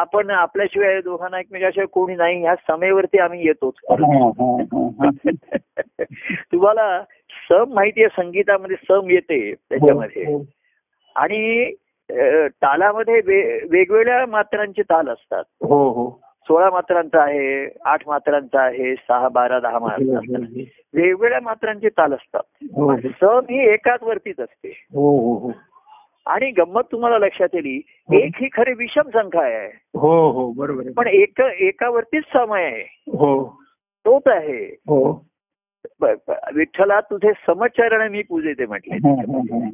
आपण आपल्याशिवाय दोघांना एकमेकाशिवाय कोणी नाही ह्या समेवरती आम्ही येतोच. हा, हा, हा, हा. तुम्हाला सम माहितीये संगीतामध्ये सम येते त्याच्यामध्ये. हो, आणि अ, तालामध्ये वेगवेगळ्या मात्रांचे ताल असतात. हो हो. सोळा मात्रांचा आहे आठ मात्रांचा आहे सहा बारा दहा मात्रा असतात. वेगवेगळ्या मात्रांचे ताल असतात. हो सम ही एकाच वरतीच असते. हो हो हो. आणि गंमत तुम्हाला लक्षात येईल एक ही खरी विषम संख्या आहे. हो हो बरोबर पण एक एकावरतीच समय आहे. हो. तोच आहे. हो. विठ्ठला तुझे समचरण मी पूजेते म्हटले. हा, हा, हा.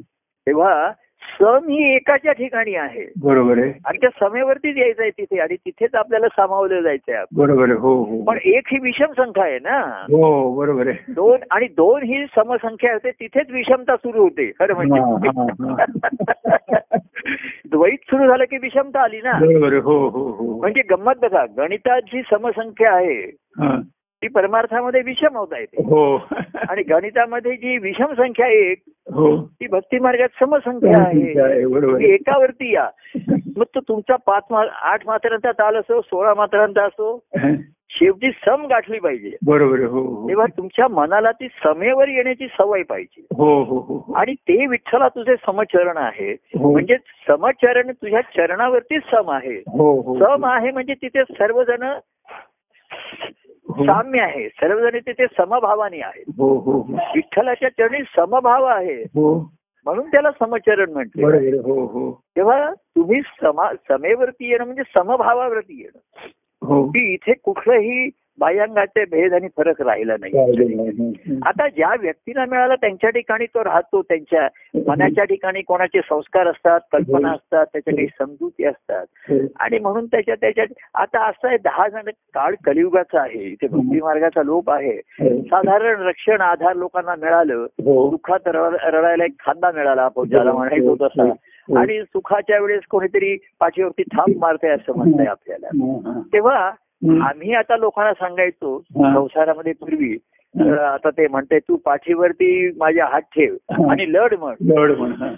तेव्हा सम ही एकाच्या ठिकाणी आहे. बरोबर आहे. आणि त्या समेवरतीच यायचं आहे तिथे आणि तिथेच आपल्याला सामावलं जायचंय. बरोबर आहे. हो हो. पण एक ही विषम संख्या आहे ना. हो बरोबर आहे. दोन आणि दोन ही समसंख्या होते तिथेच विषमता सुरू होते. खरं म्हणजे. द्वैत सुरू झालं की विषमता आली ना. बरोबर हो हो हो. म्हणजे गंमत बघा गणितात जी समसंख्या आहे ती परमार्थामध्ये विषम होता येते. हो. आणि गणितामध्ये जी विषम संख्या एक हो. ती भक्ती मार्गात समसंख्या आहे. बरोबर. तुम्ही एकावरती या. मग तो तुमचा पाच मा आठ मात्रांचा ताल असो सोळा मात्रांचा असो शेवटी सम गाठली पाहिजे. बरोबर हो हो. तेव्हा तुमच्या मनाला ती समेवर येण्याची सवय पाहिजे. हो हो हो हो. आणि ते विठ्ठला तुझे समचरण आहे. हो. म्हणजे समचरण तुझ्या चरणावरतीच सम आहे. हो हो सम आहे म्हणजे तिथे सर्वजण हो. साम्य आहे. सर्वजण तिथे समभावानी आहेत. हो हो हो. विठ्ठलाच्या चरणी समभाव आहे. हो. म्हणून त्याला समचरण हो हो. तेव्हा तुम्ही समा समेवरती येणं म्हणजे समभावावरती येणं. हो. की इथे कुठलंही बाह्यांगाचे भेद आणि फरक राहिला नाही. आता ज्या व्यक्तीला मिळाला त्यांच्या ठिकाणी तो राहतो त्यांच्या मनाच्या ठिकाणी कोणाचे संस्कार असतात कल्पना असतात त्याच्या काही समजुती असतात. आणि म्हणून त्याच्या त्याच्यात आता असं आहे दहा जण काळ कलियुगाचा आहे इथे भक्ती मार्गाचा लोप आहे. साधारण रक्षण आधार लोकांना मिळालं हो. दुःखात रड- रडायला एक खांदा मिळाला आपण ज्याला म्हणायचो तसा. आणि सुखाच्या वेळेस कोणीतरी पाठीवरती थाप मारते असं म्हणतंय आपल्याला. तेव्हा आम्ही आता लोकांना सांगायचो. संसारामध्ये पूर्वी आता ते म्हणते तू पाठीवरती माझ्या हात ठेव. आणि लढ म्हण. लढ म्हणा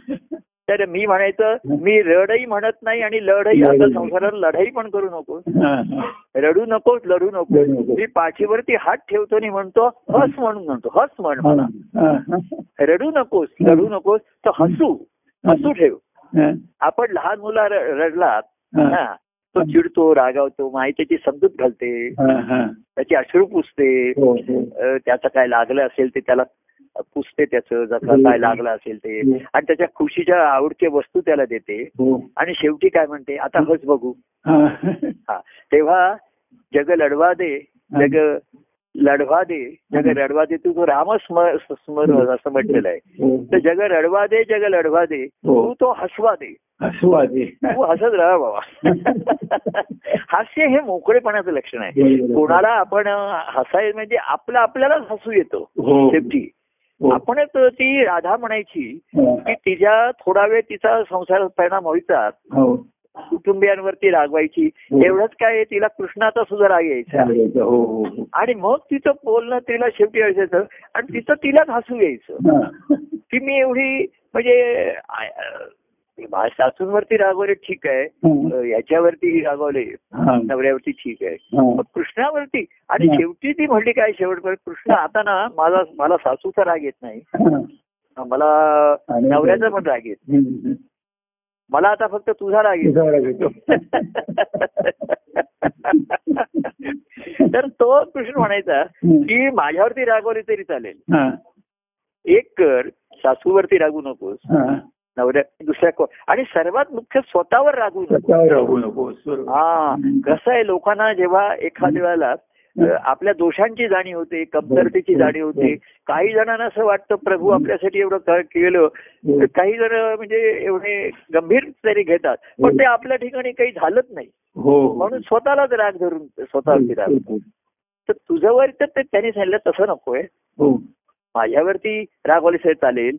तर मी म्हणायचं मी रडही म्हणत नाही आणि लढही आता संसारात लढाई पण करू नको रडू नकोस लढू नको. मी पाठीवरती हात ठेवतो आणि म्हणतो हस म्हणून म्हणतो हस म्हण मला रडू नकोस लढू नकोस तर हसू हसू ठेव. आपण लहान मुला रडलात हा, तो चिडतो रागावतो माई त्याची समजूत घालते. त्याची अश्रू पुसते. हो, अ, त्याचं काय लागलं असेल ते त्याला पुसते त्याचं जसं काय लागलं असेल ते. आणि त्याच्या खुशीच्या आवडच्या वस्तू त्याला देते. आणि शेवटी काय म्हणते आता हस बघू. हा. तेव्हा जग लढवा दे जग लढवा दे जग लढवा दे. तू तो राम स्मर स्मर असं म्हटलेलं आहे. तर जग रडवा दे जग लढवा दे. तू तो हसवा दे. असू आधी तू हसत राहा बाबा. हास्य हे मोकळेपणाचं लक्षण आहे. कोणाला आपण हसाय म्हणजे आपलं आपल्यालाच हसू येतो. हो. शेवटी. हो. आपणच ती राधा म्हणायची की तिच्या थोडा वेळ तिचा संसार परिणाम व्हायचा. हो. कुटुंबियांवरती रागवायची. हो. एवढंच काय तिला कृष्णाचा सुद्धा राग यायचा. हो हो हो. आणि मग तिचं बोलणं तिला शेवटी असायचं आणि तिचं तिलाच हसू यायचं. हा. की मी एवढी म्हणजे सासूंवरती रागवले ठीक आहे अ, याच्यावरती रागवले हा. नवऱ्यावरती ठीक आहे हा. मग कृष्णावरती आणि हा. शेवटी ती म्हणली काय शेवटपर्यंत कृष्ण आता ना माझा मला सासूचा राग येत नाही हा. मला नवऱ्याचा पण राग येत. मला आता फक्त तुझा राग येतो. तर तो कृष्ण म्हणायचा की माझ्यावरती रागवली तरी चालेल हा. एक कर सासूवरती रागू नकोस हा. नवऱ्या दुसऱ्या को आणि सर्वात मुख्य स्वतःवर रागू नको. हा कसं आहे लोकांना जेव्हा एखाद्या वेळेला आपल्या दोषांची जाणीव होते कमतरतेची जाणीव होते काही जणांना असं वाटतं प्रभू आपल्यासाठी एवढं केलं? काही जण म्हणजे एवढे गंभीर तरी घेतात पण ते आपल्या ठिकाणी काही झालंच नाही. हो हो. म्हणून स्वतःलाच राग धरून स्वतःवरती राग तर तुझ्यावर तर ते त्यांनी सांगितलं तसं नकोय हो. माझ्यावरती रागवले चालेल.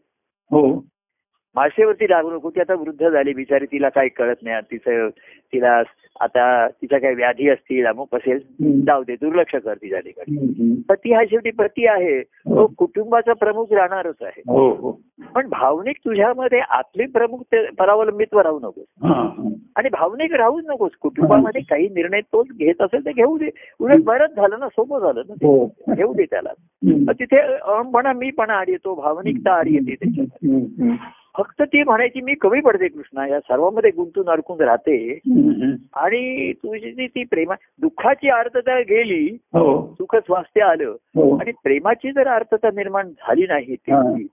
हो माळशेवरती रागू नको ती आता वृद्ध झाली बिचारी तिला काही कळत नाही तिचं तिला आता तिच्या काही व्याधी असतील अमुक असेल. जाऊ दे दुर्लक्ष कर तिच्या ठिकाणी हम्म. तर ती हा शेवटी प्रती आहे तो कुटुंबाचा प्रमुख राहणारच आहे हो हो पण भावनिक तुझ्यामध्ये आतली प्रमुख परावलंबित्व राहू नकोस हा, हा. आणि भावनिक राहूच नकोस कुटुंबामध्ये काही निर्णय तोच घेत असेल तर घेऊ दे उलट बरंच झालं ना सोपं झालं ना हो. घेऊ दे त्याला तिथे अहमपणा मीपणा आड येतो भावनिकता आड येते त्याच्यात. हम्म. फक्त ती म्हणायची मी कमी पडते कृष्णा या सर्वांमध्ये गुंतून अडकून राहते. आणि तुझी ती प्रेमा दुःखाची अर्थता गेली हो सुख स्वास्थ्य आलं हो आणि प्रेमाची जर अर्थता निर्माण झाली नाही. ती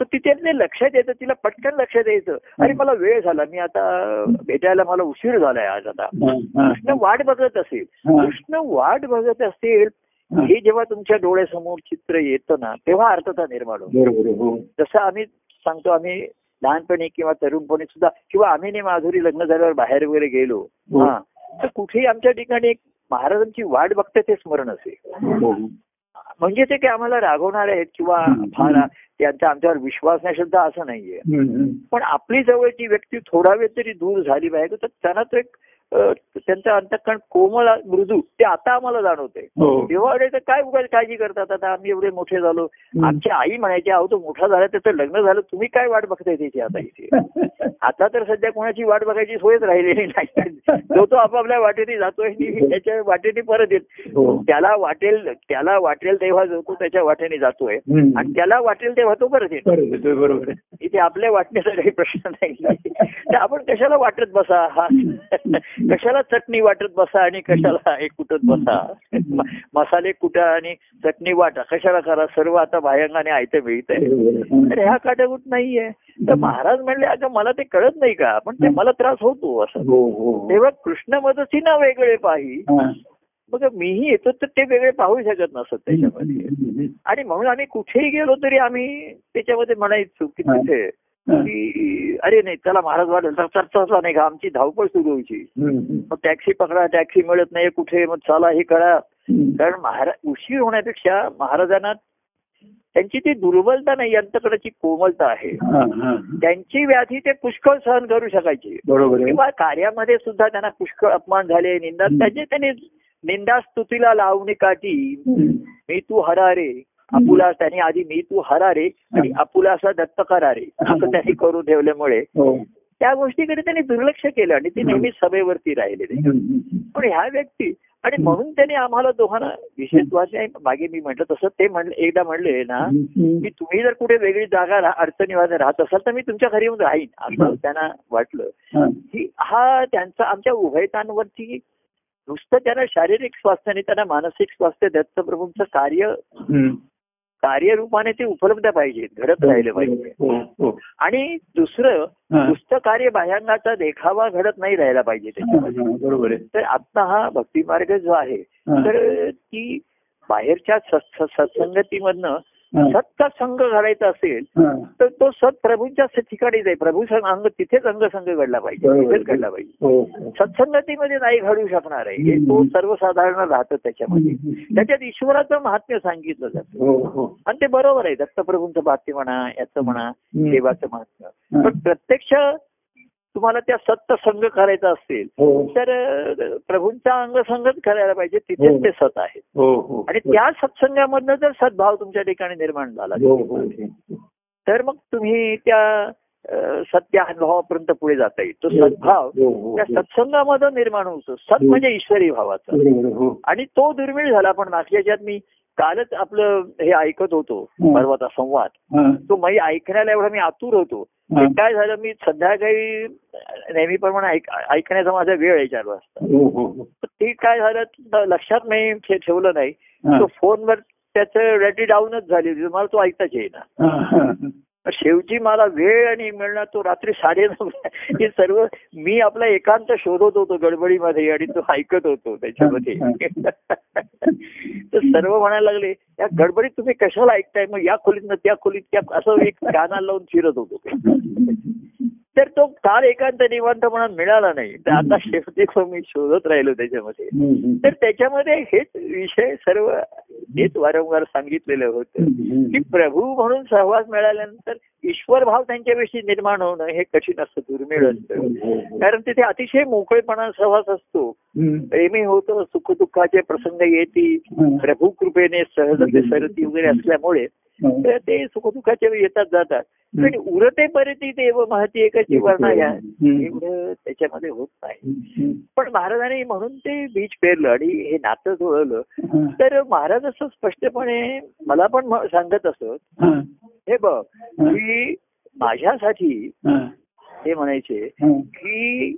तर तिथे लक्षात येतं तिला पटकन लक्षात यायचं अरे मला वेळ झाला मी आता भेटायला मला उशीर झालाय आज आता. कृष्ण वाट बघत असेल. कृष्ण वाट बघत असेल हा. जेव्हा तुमच्या डोळ्यासमोर चित्र येतं ना तेव्हा अर्थता निर्माण होतो हो जसं आम्ही सांगतो आम्ही लहानपणी किंवा तरुणपणी सुद्धा किंवा आम्ही ने माधुरी लग्न झाल्यावर बाहेर वगैरे गेलो हो. हा तर कुठेही आमच्या ठिकाणी एक महाराजांची वाट बघते ते स्मरण असेल हो. म्हणजे ते काही आम्हाला रागवणार आहेत किंवा. फार त्यांचा आमच्यावर विश्वास नाही सुद्धा असं नाहीये. पण आपली जवळची व्यक्ती थोडा वेळ तरी दूर झाली पाहिजे तर त्यांना तो एक त्यांचं अंतकण कोमल मृदू ते आता आम्हाला जाणवते हो. तेव्हा अरे ते काय उगाच काळजी करतात? आता आम्ही एवढे मोठे झालो. आमची आई म्हणायची अहो तो मोठा झाला त्याचं लग्न झालं तुम्ही काय वाट बघताय त्याची आता इथे? आता तर सध्या कोणाची वाट बघायची सोयच राहिलेली नाही. जो तो आपापल्या वाटेने जातोय आणि त्याच्या वाटेने परत येत. हो. त्याला वाटेल त्याला वाटेल तेव्हा जो तो त्याच्या वाटेने जातोय. आणि त्याला वाटेल तेव्हा तो परत येतो. बरोबर. इथे आपल्या वाटण्याचा काही प्रश्न नाही. तर आपण कशाला वाटत बसा? हा कशाला चटणी वाटत बसा आणि कशाला हे कुटत बसा? मसाले कुटा आणि चटणी वाटा कशाला करा? सर्व आता भायंगाने आयतं मिळत आहे. तर ह्या काटाकूट नाहीये. तर महाराज म्हणले अगं मला ते कळत नाही का? पण ते मला त्रास होतो असं. हो हो. तेव्हा कृष्ण मदती ना वेगळे पाही. मग मीही येतो तर ते वेगळे पाहू शकत नसत त्याच्यामध्ये. आणि म्हणून आम्ही कुठेही गेलो तरी आम्ही त्याच्यामध्ये म्हणायचो की. तिथे. की अरे नाही चला महाराज वाटेल तर चर्चा नाही का? आमची धावपळ सुरू व्हायची. मग टॅक्सी पकडा टॅक्सी मिळत नाही कुठे? मग चला हे करा. कारण महाराज उशीर होण्यापेक्षा महाराजांना त्यांची ती दुर्बलता नाही अंतकडाची कोमलता आहे. त्यांची व्याधी ते पुष्कळ सहन करू शकायचे. किंवा कार्यामध्ये सुद्धा त्यांना पुष्कळ अपमान झाले निंदा. त्याचे त्यांनी निंदा स्तुतीला लावणी काठी. मी तू हरारे अपुला त्यांनी आधी मी तू हरारे आणि अपुला असा दत्त करारे असं त्यांनी करून ठेवल्यामुळे हो त्या गोष्टीकडे त्यांनी दुर्लक्ष केलं आणि ते नेहमी सभेवरती राहिले ते. हम्म. पण ह्या व्यक्ती आणि म्हणून त्यांनी आम्हाला दोघांना विशेषत्वाचे मागे मी म्हटलं तसं ते म्हणले एकदा म्हणले ना. की तुम्ही जर कुठे वेगळी जागा अडचणीमध्ये राहत असाल तर मी तुमच्या घरी येऊन राहीन असं. त्यांना वाटलं. की हा त्यांचा आमच्या उभयतांवरती नुसतं त्यांना शारीरिक स्वास्थ्य आणि त्यांना मानसिक स्वास्थ्य दत्तप्रभूंचं कार्य. कार्यरूपाने ते उपलब्ध पाहिजेत घडत राहिलं पाहिजे हो हो आणि दुसरं हा. नुसतं कार्य बाह्यांगाचा देखावा घडत नाही राहिला पाहिजे हा, त्याच्यामध्ये हा, बरोबर आहे तर आता हा भक्ती मार्ग जो आहे हा. तर ती बाहेरच्या सत्- सत्- सत्संगतीमधनं हा. सत्ता संघ घडायचा असेल. तर तो सत प्रभूंच्या ठिकाणीच आहे प्रभू अंग तिथेच अंगसंघ घडला पाहिजे. तिथेच घडला पाहिजे हो हो. सत्संगतीमध्ये नाही घडू शकणार आहे तो. सर्वसाधारण राहतं त्याच्यामध्ये. त्याच्यात ईश्वराचं महात्म्य सांगितलं जातं हो आणि ते बरोबर आहे दत्तप्रभूंचं महात्म्य म्हणा याचं म्हणा. देवाचं महात्म्य. पण प्रत्यक्ष तुम्हाला त्या सत्य संघ करायचा असेल हो तर प्रभूंचा अंगसंगच करायला पाहिजे हो. तिथेच ते सत आहेत हो हो आणि त्या सत्संगामधनं जर सद्भाव तुमच्या ठिकाणी निर्माण झाला हो हो तर मग तुम्ही त्या सत्य अनुभवापर्यंत पुढे जाता येईल तो हो. सद्भाव हो, हो, त्या हो. सत्संगामध्ये निर्माण होतो सत हो. म्हणजे ईश्वरी भावाचा हो आणि तो दुर्मिळ झाला पण मागच्याच्यात मी कालच आपलं हे ऐकत होतो. परवाचा संवाद तो मी ऐकण्याला एवढा मी आतुर होतो काय झालं मी संध्याकाळी नेहमीप्रमाणे ऐक- ऐकण्याचा माझा वेळ आहे चार वाजता हो हो हो. ते काय झालं लक्षात नाही ठेवलं नाही. तो फोनवर त्याचं रॅटी डाऊनच झाली होती मला तो ऐकताच येईना. शेवटी मला वेळ आणि मिळणार तो रात्री साडेनऊ हे सर्व मी आपला एकांत शोधत होतो गडबडीमध्ये आणि तो ऐकत होतो त्याच्यामध्ये. तर सर्व म्हणायला लागले या गडबडीत तुम्ही कशाला ऐकताय? मग या खोलीत त्या खोलीत त्या असं एक कानाला लावून फिरत होतो. तर तो काल एकांत निवांत म्हणून मिळाला नाही. तर आता शेवटी मी शोधत राहिलो त्याच्यामध्ये. तर त्याच्यामध्ये हेच विषय सर्व हेच वारंवार सांगितलेलं होतं की प्रभू म्हणून सहवास मिळाल्यानंतर ईश्वर भाव त्यांच्याविषयी निर्माण होणं हे कठीण असतं दुर्मिळ असतं. कारण तिथे अतिशय मोकळेपणा सहवास असतो. प्रेमी होतं सुखदुःखाचे प्रसंग येती प्रभू कृपेने सहजते सरती वगैरे असल्यामुळे तर ते सुखदुःखाचे येतात जातात. पण उरते परिती देव महती एकाची वर्णा या एवढं त्याच्यामध्ये होत नाही. पण महाराजांनी म्हणून ते बीज पेरलं आणि हे नातं जुळवलं. तर महाराज असं स्पष्टपणे मला पण सांगत असत हे. बघ की माझ्यासाठी हे. म्हणायचे की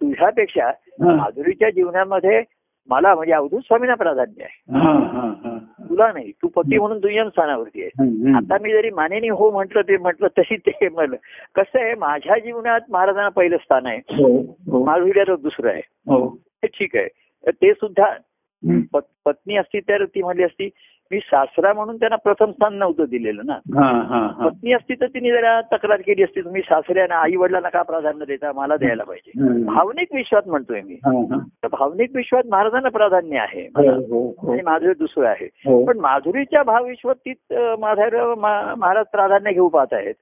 तुझ्यापेक्षा माधुरीच्या जीवनामध्ये मला म्हणजे अवधूत स्वामींना प्राधान्य आहे. तुला नाही तू पती म्हणून दुय्यम स्थानावरती आहे. आता मी जरी मानेनी हो म्हटलं ते म्हटलं तशी ते म्हणलं कसं आहे माझ्या जीवनात महाराजांना पहिलं स्थान आहे. माधुरीला दुसरं आहे. ते ठीक आहे. ते सुद्धा पत- पत्नी असती तर ती म्हणली असती मी सासरा म्हणून त्यांना प्रथम स्थान नव्हतं दिलेलं ना. पत्नी असती तर तिने जरा तक्रार केली असती तुम्ही सासऱ्याना आई वडिलांना का प्राधान्य देता? मला द्यायला पाहिजे. भावनिक विश्वास म्हणतोय मी. तर भावनिक विश्वास महाराजांना प्राधान्य आहे. हो, हो, हो. आणि माझं दुसरं आहे. पण माधुरीच्या माझा मा- महाराज प्राधान्य घेऊ पाहत आहेत.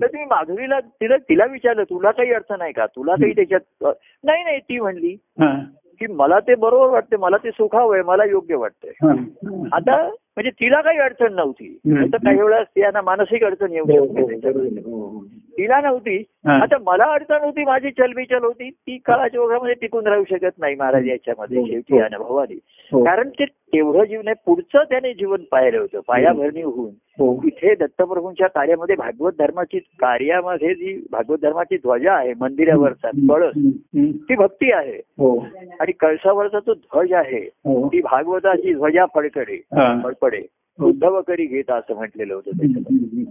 तर तुम्ही माधुरीला तिला तिला विचारलं तुला काही अडचण आहे का? तुला काही त्याच्यात नाही नाही ती म्हणली. की मला ते बरोबर वाटते मला ते सुखावं आहे मला योग्य वाटतंय. आता म्हणजे तिला काही अडचण नव्हती काही वेळा स्त्रियांना मानसिक अडचण येऊ शकते हो. हो, हो. तिला नव्हती. आता मला अडचण होती माझी चलबिचल होती ती काळाच्या ओघामध्ये टिकून राहू शकत नाही महाराज याच्यामध्ये हो, शेवटी. अनुभवाने हो. कारण ते तेवढं जीवन आहे पुढचं त्याने जीवन पाहिलं होतं पायाभरणी होऊन हो. इथे दत्तप्रभूंच्या कार्यामध्ये भागवत धर्माची कार्यामध्ये जी भागवत धर्माची ध्वजा आहे मंदिरावरचा कळस. ती भक्ती आहे आणि कळसावरचा जो ध्वज आहे ती भागवताची ध्वजा फडकडे. फडफडे. उद्धव करी घेत असं म्हटलेलं होतं त्याच्यामध्ये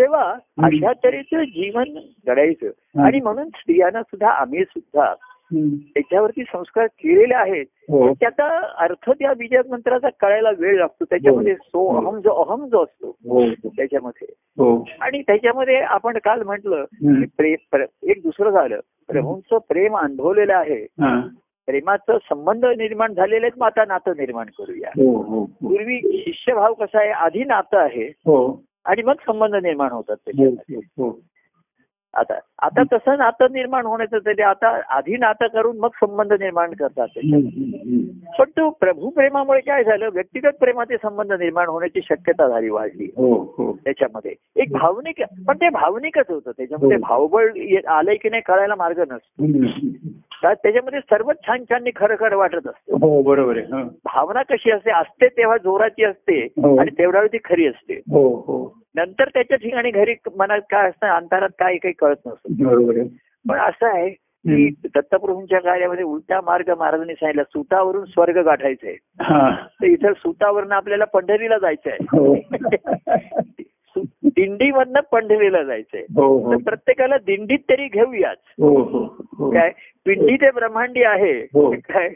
तेव्हा अशा तऱ्हेचं जीवन घडायचं. हा. आणि म्हणून स्त्रियांना सुद्धा आम्ही सुद्धा. त्याच्यावरती संस्कार केलेले आहेत. हो. त्याचा अर्थ त्या विजय मंत्राचा कळायला वेळ लागतो. त्याच्यामध्ये सो अहम जो अहम जो असतो. हो. त्याच्यामध्ये. हो. आणि त्याच्यामध्ये आपण काल म्हटलं एक दुसरं झालं. प्रभूंचं प्रेम अनुभवलेलं आहे. हा. प्रेमाचं संबंध निर्माण झालेले आहेत मग आता नातं निर्माण करूया. हो हो हो. पूर्वी शिष्यभाव कसा आहे? आधी नातं आहे. हो. आणि मग संबंध निर्माण होतात हो त्याच्यामध्ये हो आता आता तसं नातं निर्माण होण्याचं तरी आता आधी नातं करून मग संबंध निर्माण करतात. पण तो प्रभू प्रेमामुळे काय झालं? व्यक्तिगत प्रेमाचे संबंध निर्माण होण्याची शक्यता झाली वाढली. हो हो. त्याच्यामध्ये एक भावनिक पण ते भावनिकच होतं. त्याच्यामध्ये हो. भावबळ आलंय की नाही कळायला मार्ग नसतो. त्याच्यामध्ये सर्वच छान छान खरं खरं वाटत असतं. हो बरोबर आहे. हा. भावना कशी असते? असते तेव्हा जोराची असते हो. आणि तेवढ्या वेळी ती खरी असते. हो हो. नंतर त्याच्या ठिकाणी घरी मनात काय असतं अंतरात काय काही कळत नसतं. बरोबर पण असं आहे की दत्तप्रभूंच्या कार्यामध्ये उलटा मार्ग महाराजांनी सांगितला सुतावरून स्वर्ग गाठायचंय हा. तर इथं सुतावरनं आपल्याला पंढरीला जायचंय. हो. सु- दिंडीमधनं पंढरीला जायचंय. हो हो. तर प्रत्येकाला दिंडीत तरी घेऊयाच. काय? पिंडी ते ब्रह्मांडी आहे. हो. काय.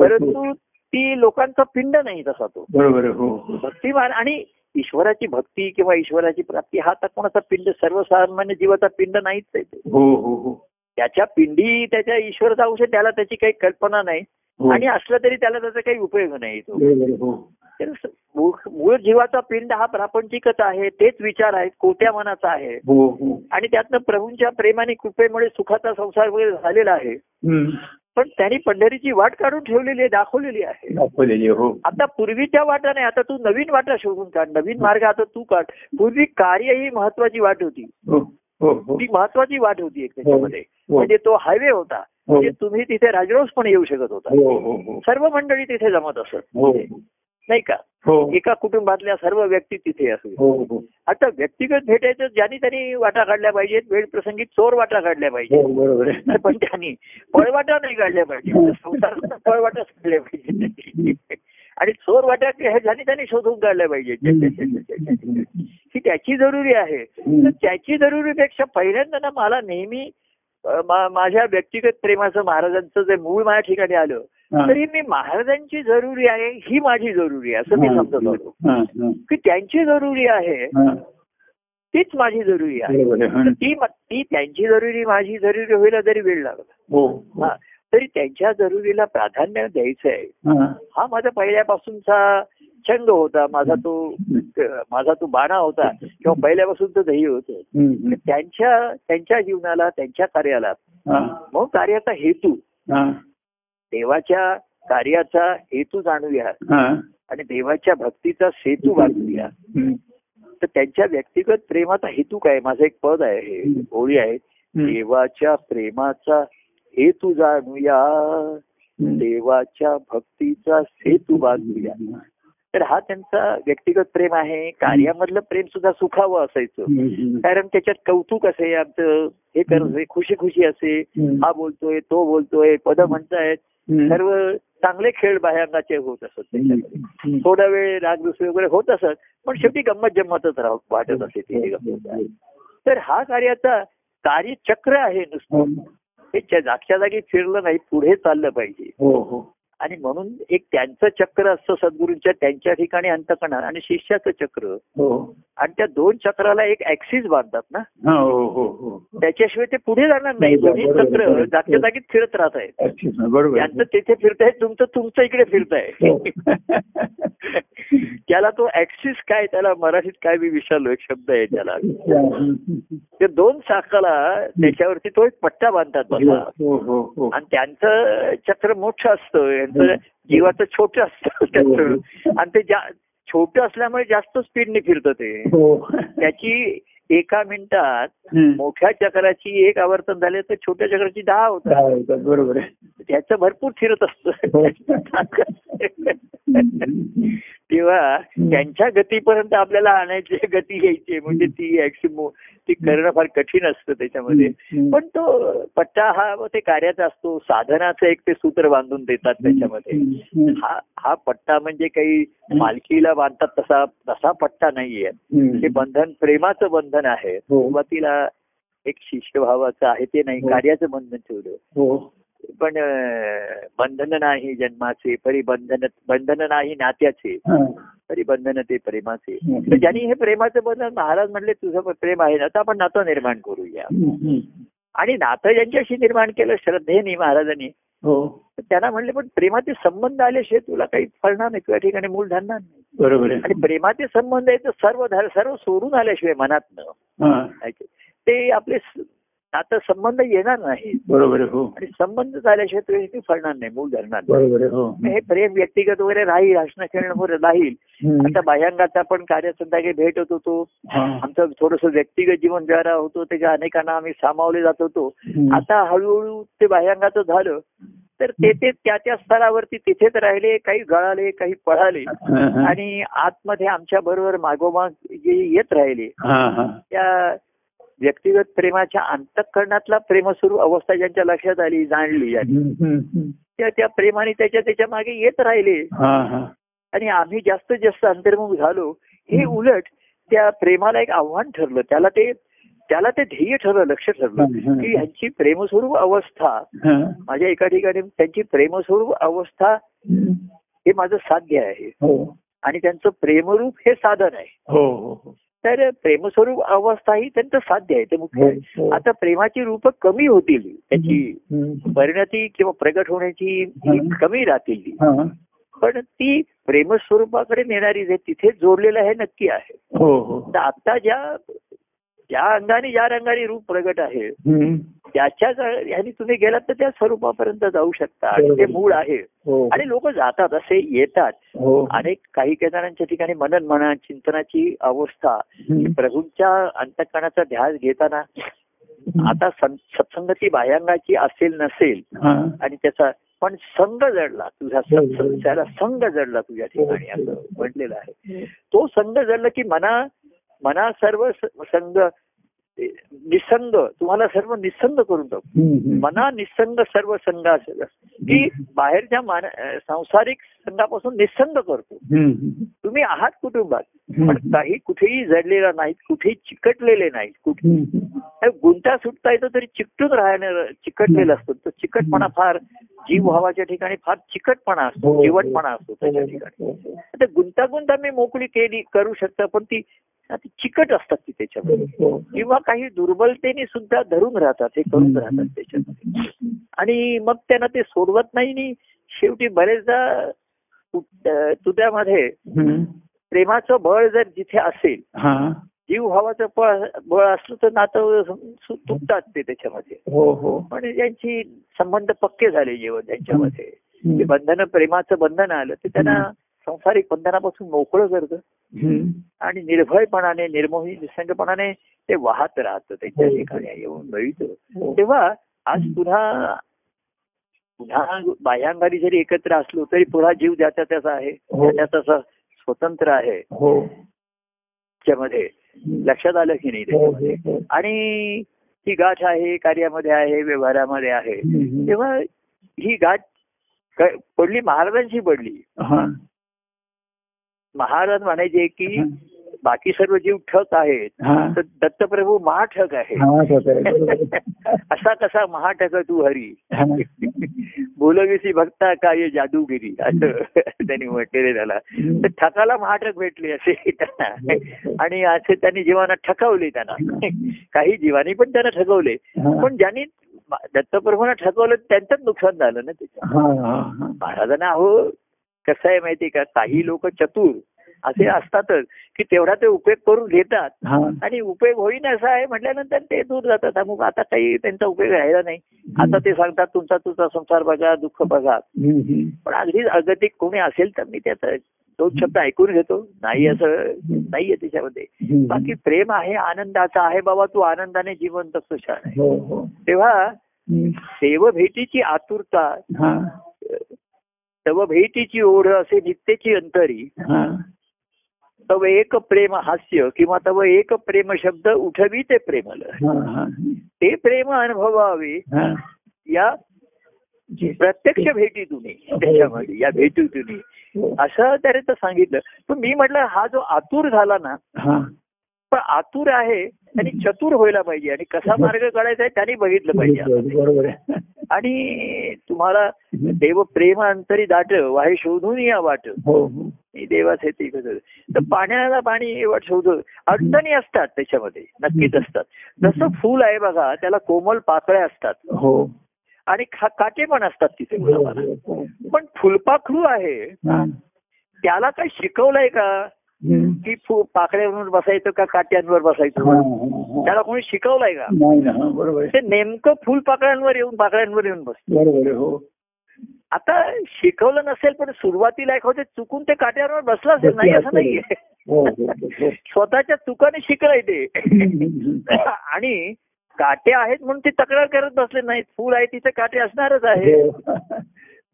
परंतु ती लोकांचा पिंड नाही तसा तो. बरोबर भक्तिमान आणि ईश्वराची भक्ती किंवा ईश्वराची प्राप्ती हा तर कोणाचा पिंड सर्वसामान्य जीवाचा पिंड नाहीच आहे तो. हो हो हो. त्याच्या पिंडी त्याच्या ईश्वराचा अंश त्याला त्याची काही कल्पना नाही. आणि असलं तरी त्याला त्याचा काही उपयोग नाही तो. मूळ जीवाचा पिंड हा प्रापंचिकच आहे तेच विचार आहेत कोट्या मनाचा आहे. आणि त्यातनं प्रभूंच्या प्रेमाने कृपेमुळे सुखाचा संसार वगैरे झालेला आहे. पण त्यांनी पंढरीची वाट काढून ठेवलेली आहे दाखवलेली आहे. दाखवलेली हो. आता पूर्वीच्या वाटा नाही आता तू नवीन वाटा शोधून काढ नवीन मार्ग आता तू काढ. पूर्वी कार्य ही महत्वाची वाट होती. हो हो हो. ती महत्वाची वाट होती एक त्याच्यामध्ये हो. म्हणजे तो हायवे होता. हो. म्हणजे तुम्ही तिथे राजरोस पण येऊ शकत होता. हो हो हो. सर्व मंडळी तिथे जमत असत. हो. नाही का? हो. एका कुटुंबातल्या सर्व व्यक्ती तिथे असू हो हो. आता व्यक्तिगत भेटायचं ज्यांनी त्यांनी वाटा काढल्या पाहिजेत वेळ प्रसंगी चोर वाटा काढल्या आहे. पण त्यांनी पळवाटा नाही काढल्या पाहिजे संसारात पळवाटाच काढल्या पाहिजे आणि चोर वाटा ज्यांनी त्यांनी शोधून काढल्या पाहिजे ही त्याची जरुरी आहे. तर त्याची जरुरीपेक्षा पहिल्यांदा ना मला नेहमी माझ्या व्यक्तिगत प्रेमाचं महाराजांचं जे मूळ माझ्या ठिकाणी आलं. तरी मी महाराजांची जरुरी आहे ही माझी जरुरी आहे असं मी समजत होतो. की त्यांची जरुरी आहे. तीच माझी जरुरी आहे. तर ती ती त्यांची जरुरी माझी जरुरी व्हायला जरी वेळ लागला. हा. तरी त्यांच्या जरुरीला प्राधान्य द्यायचं आहे हा. माझा पहिल्यापासूनचा छंद होता माझा तो माझा तो बाणा होता किंवा पहिल्यापासून तो ध्येय होतं. त्यांच्या त्यांच्या जीवनाला त्यांच्या कार्याला. मग कार्याचा हेतू. देवाच्या कार्याचा हेतू जाणूया. आणि देवाच्या भक्तीचा सेतू बांधूया. तर त्यांच्या व्यक्तिगत प्रेमाचा हेतू काय माझं एक पद आहे हे ओळी आहे. देवाच्या प्रेमाचा हेतू जाणूया. हम्म. देवाच्या भक्तीचा सेतू बांधूया. तर हा त्यांचा व्यक्तिगत प्रेम आहे. कार्यामधलं प्रेम सुद्धा सुखावं असायचं. कारण त्याच्यात कौतुक असे आमचं हे करत खुशी खुशी असे. हा बोलतोय तो बोलतोय पद म्हणतायत. सर्व चांगले खेळ बाह्यांगाचे होत असत त्याच्यामध्ये. थोडा वेळ राग दुसरे वगैरे होत असत पण शेवटी गंमत जम्मतच राहत वाटत असे गंमत. आहे. तर हा कार्याचा कार्यचक्र आहे नुसतं. हे जागच्या जागी फिरलं नाही पुढे चाललं पाहिजे. हो, हो. आणि म्हणून एक त्यांचं चक्र असतं सद्गुरूंच्या त्यांच्या ठिकाणी अंतकणा आणि शिष्याचं चक्र. हो. आणि त्या दोन चक्राला एक ऍक्सिस बांधतात ना? हा हो हो हो. त्याच्याशिवाय ते पुढे जाणार नाही. नाही, दोन्ही चक्र. जागच्या जागीच फिरत राहत आहेत. त्यांचं तिथे फिरताय तुमचं तुमचं इकडे फिरताय. त्याला तो ऍक्सिस काय त्याला मराठीत काय मी विसरलो एक शब्द आहे त्याला. ते दोन चाकाला त्याच्यावरती तो एक पट्टा बांधतात आणि त्यांचं चक्र मोठं असतं यांचं जीवाचं छोटं असतं त्याचं. आणि ते जा- छोटं असल्यामुळे जास्त स्पीडने फिरतं ते. हो. त्याची एका मिनिटात. मोठ्या चक्राची एक आवर्तन झाले तर छोट्या चक्राची दहा होतात. बरोबर त्याचं भरपूर फिरत हो. असतं तेव्हा त्यांच्या गतीपर्यंत आपल्याला आणायची गती घ्यायची म्हणजे ती ऍक्सिमो ती करणं फार कठीण असतं त्याच्यामध्ये. पण तो पट्टा हा ते कार्याचा असतो. साधनाचं एक ते सूत्र बांधून देतात त्याच्यामध्ये. हा हा पट्टा म्हणजे काही मालकीला बांधतात तसा तसा पट्टा नाहीये. ते बंधन प्रेमाचं बंधन आहे. हो. सुरुवातीला एक शिष्यभावाचं आहे ते नाही. हो. कार्याचं बंधन ठेवलं. हो. पण बंधन नाही जन्माचे परी बंधन नाही नात्याचे हा. तरी बंधन ते प्रेमाचे. तर ज्यांनी हे प्रेमाचं बंधन महाराज म्हणले तुझं प्रेम आहे ना तर आपण नातं निर्माण करूया. आणि नातं ज्यांच्याशी निर्माण केलं श्रद्धेने महाराजांनी हो. त्यांना म्हणले पण प्रेमाचे संबंध आल्याशिवाय तुला काही फळणार नाही तुझ्या ठिकाणी मूल धरणार नाही. बरोबर आहे. आणि प्रेमाचे संबंध आहे तर सर्व सर्व सोडून आल्याशिवाय मनातनं ते आपले नातं संबंध येणार नाही बरोबर हो आणि संबंध झाल्याशिवाय तुझ्या ठिकाणी फळणार नाही मूल धरणार बरोबर हो हे प्रेम व्यक्तिगत वगैरे राहील हसणं खेळणं वगैरे राहील. आता बाह्यांगाचा आपण कार्यसंध्याकाळी भेट होत होतो. आमचं थोडस व्यक्तिगत जीवन जरा होतो त्याच्या अनेकांना आम्ही सामावले जात होतो. आता हळूहळू ते बाह्यांगाचं झालं तर ते ते त्या त्या स्तरावरती तिथेच राहिले काही गळाले काही पळाले. आणि आतमध्ये आमच्या बरोबर मागोमाग जे येत राहिले. त्या व्यक्तिगत प्रेमाच्या अंतःकरणातला प्रेमस्वरूप अवस्था ज्यांच्या लक्षात आली जाणली आणि. त्या त्या प्रेमाने त्याच्या त्याच्यामागे येत राहिले. आणि आम्ही जास्तीत जास्त अंतर्मुख झालो हे उलट त्या प्रेमाला एक आव्हान ठरलं त्याला ते त्याला ते ध्येय ठरलं लक्ष ठरलं. की ह्यांची प्रेमस्वरूप अवस्था. माझ्या एका ठिकाणी त्यांची प्रेमस्वरूप अवस्था. हे माझं साध्य आहे हो आणि त्यांचं प्रेमरूप हे साधन आहे हो हो. तर प्रेमस्वरूप अवस्था ही त्यांचं साध्य आहे ते मुख्य हो, आहे हो. आता प्रेमाची रूप कमी होतील त्याची. परिणती किंवा प्रगट होण्याची ही हं. कमी राहतील. हा. पण ती प्रेमस्वरूपाकडे नेणारी जे तिथे जोडलेलं आहे नक्की आहे हो हो तर आता ज्या ज्या अंगाने ज्या रंगाने रूप प्रगट आहे हम्म. त्याच्याच ह्यानी तुम्ही गेलात तर त्या स्वरूपापर्यंत जाऊ शकता आणि ते. मूळ आहे हो आणि लोक जातात असे येतात हो अनेक काही काही जणांच्या ठिकाणी मनन म्हणा चिंतनाची अवस्था. प्रभूंच्या अंतकरणाचा ध्यास घेताना आता सत्संगती बाह्यांगाची असेल नसेल हा. आणि त्याचा पण संघ जडला तुझा हो, हो. त्याला संघ जडला तुझ्या ठिकाणी असं म्हटलेलं आहे तो संघ जडला की मना मना सर्व संघ निसंग तुम्हाला सर्व निसंग करून टाकू. मना निसंग सर्व संघ असेल की बाहेरच्या मान सांसारिक संघापासून निसंग करतो. तुम्ही आहात कुटुंबात. पण काही कुठेही जडलेला नाहीत कुठेही चिकटलेले नाहीत कुठे गुंता सुटता येतो तरी चिकटून राहणार चिकटलेला असतो. तो चिकटपणा फार जीव भावाच्या ठिकाणी फार चिकटपणा असतो हो. जीवटपणा असतो त्याच्या ठिकाणी. हो, आता गुंतागुंता मी मोकळी केली करू शकता पण ती चिकट असतात ती त्याच्यामध्ये हो. किंवा काही दुर्बलतेने सुद्धा धरून राहतात हे करून राहतात त्याच्यामध्ये आणि मग त्यांना ते सोडवत नाही शेवटी बरेचदा तुझ्यामध्ये. प्रेमाचं बळ जर जिथे असेल हा जीव भावाचं बळ बळ असलं तर नातं तुटतात ते त्याच्यामध्ये हो हो पण ज्यांची संबंध पक्के झाले जेवण त्यांच्यामध्ये. ते बंधन प्रेमाचं बंधन आलं ते त्यांना संसारिक बंधनापासून मोकळं करतं. आणि निर्भयपणाने निर्मोही निसंगपणाने ते वाहत राहतं त्यांच्या हो. ठिकाणी येऊन मिळतं हो. तेव्हा आज पुन्हा पुन्हा बाह्यांगारी जरी एकत्र असलो तरी पुन्हा जीव ज्याचा त्याचा आहे हो. त्याचा तसा स्वतंत्र आहे हो त्याच्यामध्ये लक्षात आलं की नाही त्याच्यामध्ये. आणि ही गाठ आहे कार्यामध्ये आहे व्यवहारामध्ये आहे. तेव्हा ही गाठ पडली महाराजांची पडली हा. महाराज म्हणायचे की बाकी सर्व जीव ठक आहेत. तर दत्तप्रभू महाठक आहे. असा कसा महाठक तू हरी. बोलविसी भक्ता काय जादूगिरी? असं त्यांनी म्हटलेले त्याला. तर ठकाला महाठक भेटले असे त्यांना. आणि असे त्यांनी जीवाना ठकवले त्यांना. काही जीवानी पण त्यांना ठकवले. पण ज्यांनी दत्तप्रभूंना ठकवलं त्यांचंच नुकसान झालं ना त्याच्यात. हा. महाराजांना अहो कसं आहे माहिती का? काही लोक चतुर असे असतातच की तेवढा ते उपयोग करून घेतात. आणि उपयोग होईन असा आहे म्हटल्यानंतर ते दूर जातात. मग आता काही त्यांचा उपयोग राहिला नाही. आता ते सांगतात तुमचा तुमचा संसार बघा दुःख बघा. पण अगदी अगतिक कोणी असेल तर मी त्याचा दोन शब्द ऐकून घेतो. नाही असं नाहीये त्याच्यामध्ये. बाकी प्रेम आहे आनंदाचा आहे बाबा तू आनंदाने जीवन तसं छान आहे. हो हो. तेव्हा. सेव भेटीची आतुरता तव भेटीची ओढ असे नित्यची अंतरी. हा. तव एक प्रेम हास्य किंवा तव एक प्रेम शब्द उठवी ते प्रेमल. हा, हा. ते प्रेम अनुभवावे हा. या. प्रत्यक्ष भेटीतून त्याच्यामध्ये या भेटीतून. हो. असं त्याने तर सांगितलं. पण मी म्हटलं हा जो आतुर झाला ना हा. पण आतुर आहे त्यांनी चतुर व्हायला पाहिजे आणि कसा मार्ग काढायचा आहे त्यांनी बघितलं पाहिजे. बरोबर आहे. आणि तुम्हाला देव प्रेम अंतरी दाट वाहे शोधून या वाट. हो हो. देवाच हे ते. तर पाण्याला पाणी वाट शोध अडचणी असतात त्याच्यामध्ये नक्कीच असतात. जसं फुल आहे बघा त्याला कोमल पाकळ्या असतात. हो. आणि खा- काटे पण असतात तिथे हो, गुलाबाला. पण फुलपाखरू आहे. त्याला काही शिकवलंय का. की पाकळ्यांवर बसायचं का काट्यांवर बसायचं. त्याला कोणी शिकवलंय का? बरोबर ते नेमकं फुल पाकळ्यांवर येऊन पाकळ्यांवर येऊन बस बरोबर हो. आता शिकवलं नसेल पण सुरुवातीला एक होते चुकून ते काट्यांवर बसलं असेल नाही असं नाहीये. हो, हो, हो. स्वतःच्या चुकाने शिकलंय ते. आणि काटे आहेत म्हणून ते तक्रार करत बसले नाहीत. फुल आहे तिथे काटे असणारच आहे.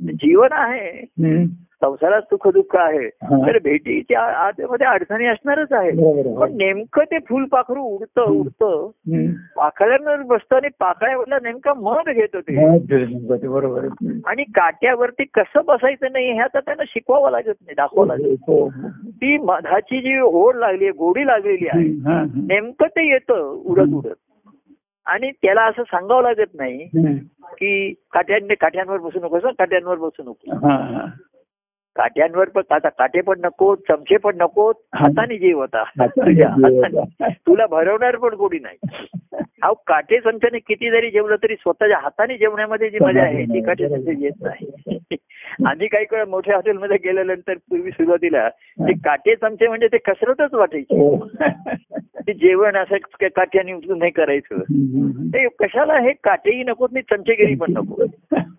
जीवन आहे. संसारात सुख दुःख आहे हा. तर भेटीच्या आतमध्ये अडचणी असणारच आहे आहे. पण नेमकं ते फुलपाखरू उडतं उडतं हम्म. पाकळ्यांवर बसतं आणि पाकळ्यावरला नेमका मध घेत होते हा, ते बरोबर आहे. आणि काट्यावरती कसं बसायचं नाही हे आता त्यांना शिकवावं लागत नाही दाखवावं लागत हो, हो. ती मधाची जी ओढ लागली गोडी लागलेली आहे. हा, हा. नेमकं ते येतं उडत उडत आणि त्याला असं सांगावं लागत नाही. की काट्यांनी काठ्यांवर बसू नकोस हं, काट्यांवर बसू नको हा, हा. काट्यांवर पण आता काटे पण नको चमचे पण नको हाताने जीव होता. तुला भरवणार पण कोणी नाही. अहो काटे चमच्याने किती जरी जेवलं तरी स्वतःच्या हाताने जेवण्यामध्ये जी मजा आहे ती काटे चमचे येत नाही. आम्ही काही वेळा मोठ्या हॉटेलमध्ये गेल्यानंतर पूर्वी सुरुवातीला ते काटे चमचे म्हणजे ते कसरतच वाटायची. हो. ते जेवण असं क- काठ्याने उचलून नाही करायचं. ते कशाला हे काटेही नको चमचेगिरी पण. नको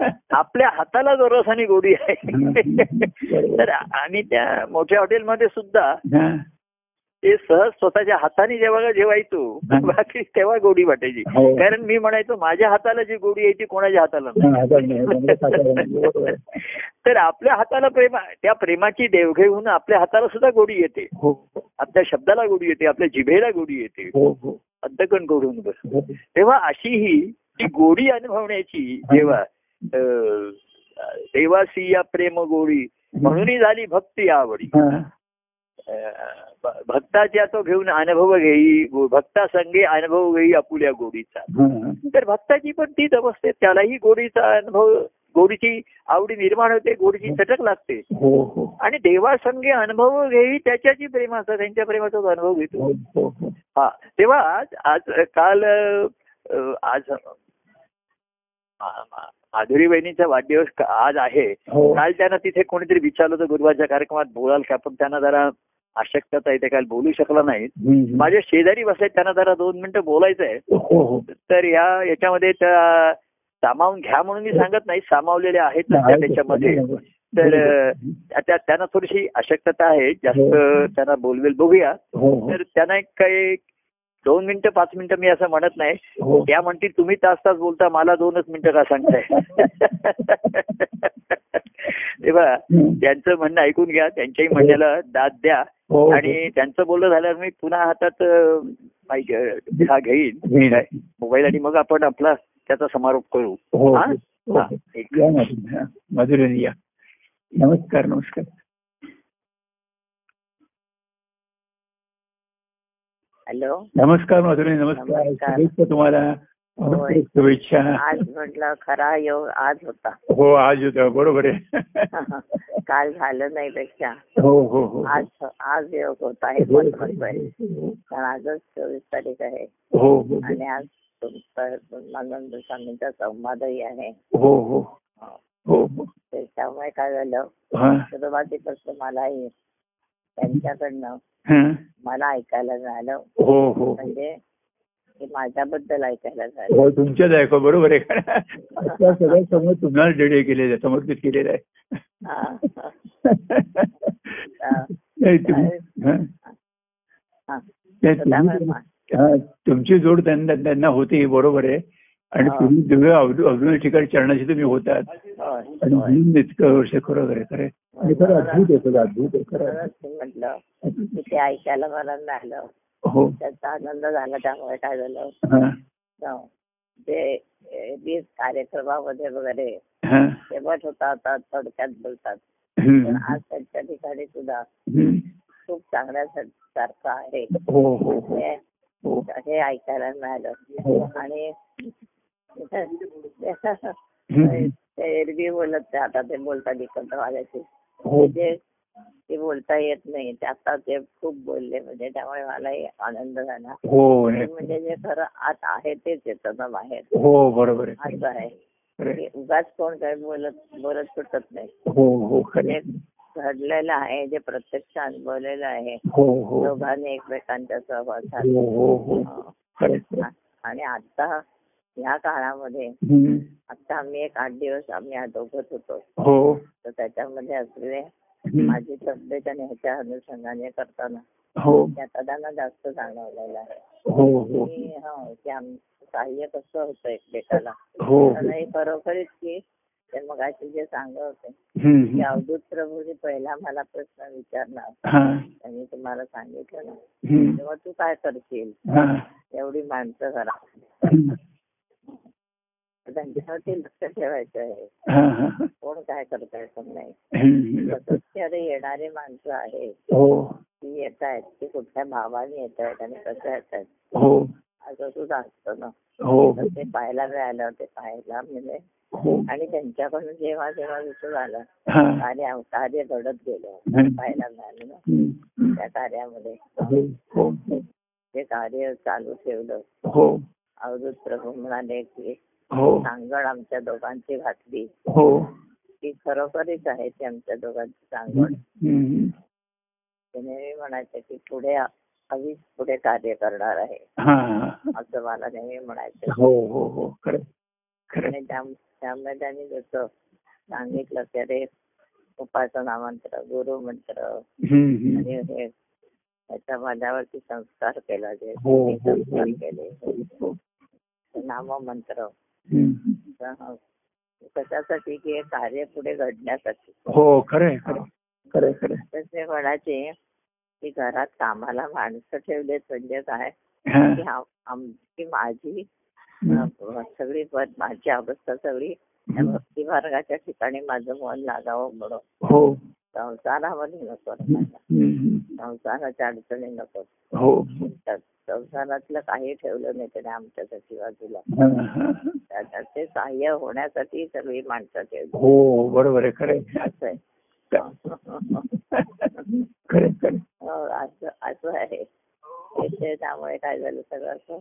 आपल्या हाताला जो रस आणि गोडी आहे तर आम्ही त्या मोठ्या हॉटेलमध्ये सुद्धा. ते सहज स्वतःच्या हाताने जेव्हा जेवायचो. बाकी तेव्हा गोडी वाटायची हो. कारण मी म्हणायचो माझ्या हाताला जी गोडी आहे ती कोणाच्या हाताला. तर आपल्या हाताला प्रेम त्या प्रेमाची देवघेव होऊन आपल्या हाताला सुद्धा गोडी येते हो आपल्या शब्दाला गोडी येते आपल्या जिभेला गोडी येते हो अंतकण गोडून बस. तेव्हा अशी ही ती गोडी अनुभवण्याची जेव्हा देवासी या प्रेम गोडी म्हणूनही झाली भक्ती आवडी हा. भक्ताच्या तो घेऊन अनुभव घेई भक्ता संगे अनुभव घेई आपुल्या गोडीचा. हा. तर भक्ताची पण तीच अवस्था त्यालाही गोडीचा अनुभव गोडीची आवडी निर्माण होते गोडीची चटक लागते. हो हो. आणि देवासंगे अनुभव घेई त्याच्याची प्रेमाचा त्यांच्या प्रेमाचाच अनुभव घेतो. हो हो हो. हा. तेव्हा आज आज काल आज माधुरी बहिणीचा वाढदिवस आज आहे. हो. काल त्यांना तिथे कोणीतरी विचारलं होतं गुरुवारच्या कार्यक्रमात बोलाल का? पण त्यांना जरा आवश्यकता आहे ते काल बोलू शकला नाहीत. हम्म. माझ्या शेजारी बसले त्यांना जरा दोन मिनिटं बोलायचं आहे हो हो. तर या याच्यामध्ये त्या सामावून घ्या म्हणून मी सांगत नाही सामावलेले आहेत त्याच्यामध्ये. तर त्यांना थोडीशी आवश्यकता आहे जास्त त्यांना बोलवेल बघूया. तर त्यांना एक काही दोन मिनिटं पाच मिनिटं मी असं म्हणत नाही. हो. त्या म्हणतील तुम्ही तास तास बोलता मला दोनच मिनिटं का सांगताय? तेव्हा. त्यांचं म्हणणं ऐकून घ्या त्यांच्याही म्हणण्याला दाद द्या. हो आणि त्यांचं बोलणं झाल्यावर मी पुन्हा हातात हा घेईन. मोबाईल आणि मग आपण आपला त्याचा समारोप करू. हो हा? हो. हा, हा. नमस्कार नमस्कार. हॅलो? नमस्कार माधुरी नमस्कार. नमस्कार. शुभेच्छा तुम्हाला. होय. शुभेच्छा. आज म्हटलं खरा योग आज होता. हो आज होतं. बरोबर आहे. काल झालं नाही पेक्षा. हो हो हो आज आज योग होता हे पण म्हणतोय कारण आजच चोवीस तारीख आहे. हो हो आणि आज तुमचा स्वामींचा संवादही आहे. हो हो. हो हो. त्याच्यामुळे काय झालं? हा. सुरुवातीपासून मलाही त्यांच्याकडनं हं. मला ऐकायला मिळालं हो हो. म्हणजे माझ्याबद्दल ऐकायला मिळालं हो तुमच्याच ऐका बरोबर आहे आता सगळं समोर तुम्हाला डेडे केलेलं समर्पित केलेलं आहे. तुमची जोड त्यांना त्यांना होती बरोबर आहे. आणि. तुम्ही दिव्य अवधून ठिकाणी चरणाशी तुम्ही होतात आणि. म्हणून इतकं वर्ष खरं खरं. आणि खरं अद्भुत आहे सगळं अद्भुत आहे खरं म्हटलं की ते ऐकायला मला मिळालं हो. त्याचा आनंद झाला त्यामुळे काय झालं? हा. ते वीज कार्यक्रमामध्ये वगैरे शेवट होता आता थोडक्यात बोलतात. आज त्यांच्या ठिकाणी सुद्धा. खूप चांगल्या सारखं आहे. हो हो हो. हे ऐकायला मिळालं. आणि एरवी बोलत आता ते बोलतात एकत्र आल्याचे हो. जे ते बोलता येत नाही. ते आता ते खूप बोलले म्हणजे त्यामुळे मलाही आनंद झाला. हो. म्हणजे जे खरं आत आहे तेच येतं ना बाहेर. हो बरोबर असं आहे. उगाच कोण काय बोलत बोलत सुटत नाही. हो हो. घडलेलं आहे जे प्रत्यक्ष अनुभवलेलं आहे हो हो. दोघांनी आहे, खरं आहे. आणि आता ह्या काळामध्ये. आता आम्ही एक आठ दिवस आम्ही या दोघत होतो. हो. तर त्याच्यामध्ये असलेले. माझी तब्येत आणि ह्याच्या अनुषंगाने करताना हो. त्यांना जास्त जाणवलेला आहे. हो सहाय्य कसं होतं एकमेकाला? हो आणि हे खरोखरीच की ते मग जे सांगत होते. की अवधूत प्रभूने पहिला मला प्रश्न विचारला त्यांनी तुम्हाला सांगितलं ना. तेव्हा तू काय करशील? हा. एवढी माणसं करा त्यांच्यावरती लक्ष ठेवायचं आहे. हा, हा. कोण काय करताय पण नाही. तसंच येणारी माणसं आहेत. हो. ती येत आहेत ती कुठल्या भावाने येत आहेत आणि कसं येत आहेत हो. असं सुद्धा असतं ना. हो. ते पाहायला मिळालं ते पाहायला म्हणजे आणि त्यांच्याकडून जेव्हा जेव्हा झालं हा. कार्य कार्य घडत गेलं. पाहायला मिळालं ना. त्या कार्यामध्ये. ते कार्य चालू ठेवलं. अवधूत प्रभू म्हणाले की सांगड आमच्या दोघांची घातली. हो. ती खरोखरीच आहे ती आमच्या दोघांची सांगड नेहमी म्हणायचे की पुढे हवीच पुढे कार्य करणार आहे. हा. हा. असं मला नेहमी म्हणायचं. हो हो हो. आणि त्या- त्यामुळे त्यांनी जसं सांगितलं की अरे उपासना मंत्र गुरु मंत्र. आणि हे त्याच्या माझ्यावरती संस्कार केला जे हो, हो, संस्कार हो. केले हो. कशासाठी की कार्य पुढे घडण्यासाठी. हो खरं खरं. खरं ते म्हणायचे की घरात कामाला माणसं ठेवलेत म्हणजे काय? हा. आमची माझी सगळी पद माझी अवस्था सगळी भक्ती मार्गाच्या ठिकाणी माझं मन लागावं म्हणून. हो. संसारामध्ये नको. संसाराच्या अडचणी नको. हो. संसारातलं काही ठेवलं नाही त्याने आमच्यासाठी बाजूला हा, हा. त्याच्यात ते सहाय्य होण्यासाठी सगळी माणसं ठेवली. हो बरोबर आहे खरं. असं आहे. खरं. हो, असं असं आहे. ते- ते त्यामुळे काय झालं सगळं असं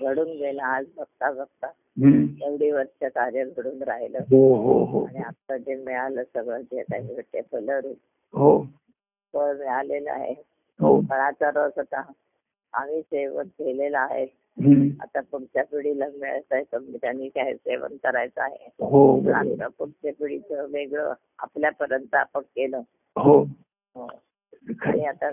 घडून गेलं. आज बघता बघता. एवढी वर्ष कार्य घडून राहिलं. हो हो हो. आणि आता जे मिळालं सगळं जे काही भेटते फलरूप हो. फळ मिळालेलं आहे. हो. फळाचा रस आता आम्ही सेवन केलेला आहे. आता पुढच्या पिढीला मिळायचं आहे त्यांनी काय सेवन करायचं आहे. हो पुढच्या पिढीचं वेगळं आपल्यापर्यंत आपण केलं. हो. हो. आणि. आता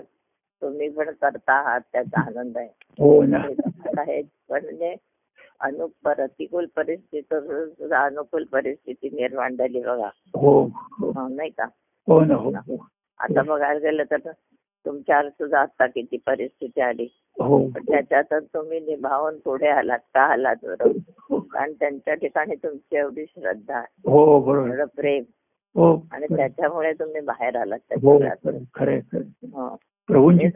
तुम्ही पण करता आहात त्याचा आनंद आहे. पण म्हणजे अनु प्रतिकूल परिस्थिती सुद्धा अनुकूल परिस्थिती निर्माण झाली बघा. हो. नाही का? हो ना आता बघायला गेलं तर तुमच्यावर सुद्धा आता किती परिस्थिती आली. हो. पण त्याच्यातच तुम्ही निभावून पुढे आलात का आलात बरं? हो. कारण त्यांच्या ठिकाणी तुमची एवढी श्रद्धा हो बरोबर. प्रेम. हो आणि त्याच्यामुळे तुम्ही बाहेर आलात त्याच्या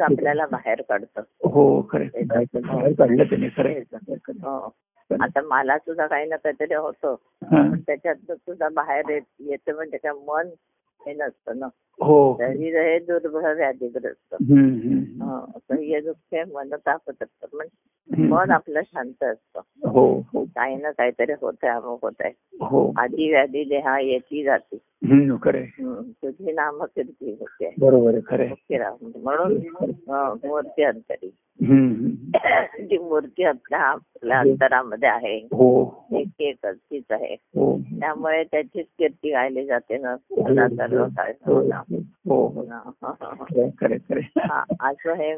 आपल्याला बाहेर काढतं. हो खरं. आता मला सुद्धा काही ना काहीतरी होतं. त्याच्यात सुद्धा बाहेर येत येतं म्हणजे काय मन हे नसतं ना. हो. शरीर हे दुर्बळ व्याधीग्रस्त. हं, हे दुःख मन तापत असतं हम्म. मन आपलं शांत असतं. हो. हो काही ना काहीतरी होत आहे अमुक होत आहे हो. आधी व्याधी देहा येती जाते. हम्म, खरं आहे. हं, तुझी नाम कीर्ती होते. बरोबर आहे खरं राम म्हणून मूर्ती अंतरी. जी मूर्ती आपल्या आपल्या अंतरामध्ये आहे. हो हो. एक एकच आहे. हो. त्यामुळे त्याचीच कीर्ती गायली जाते ना असं हे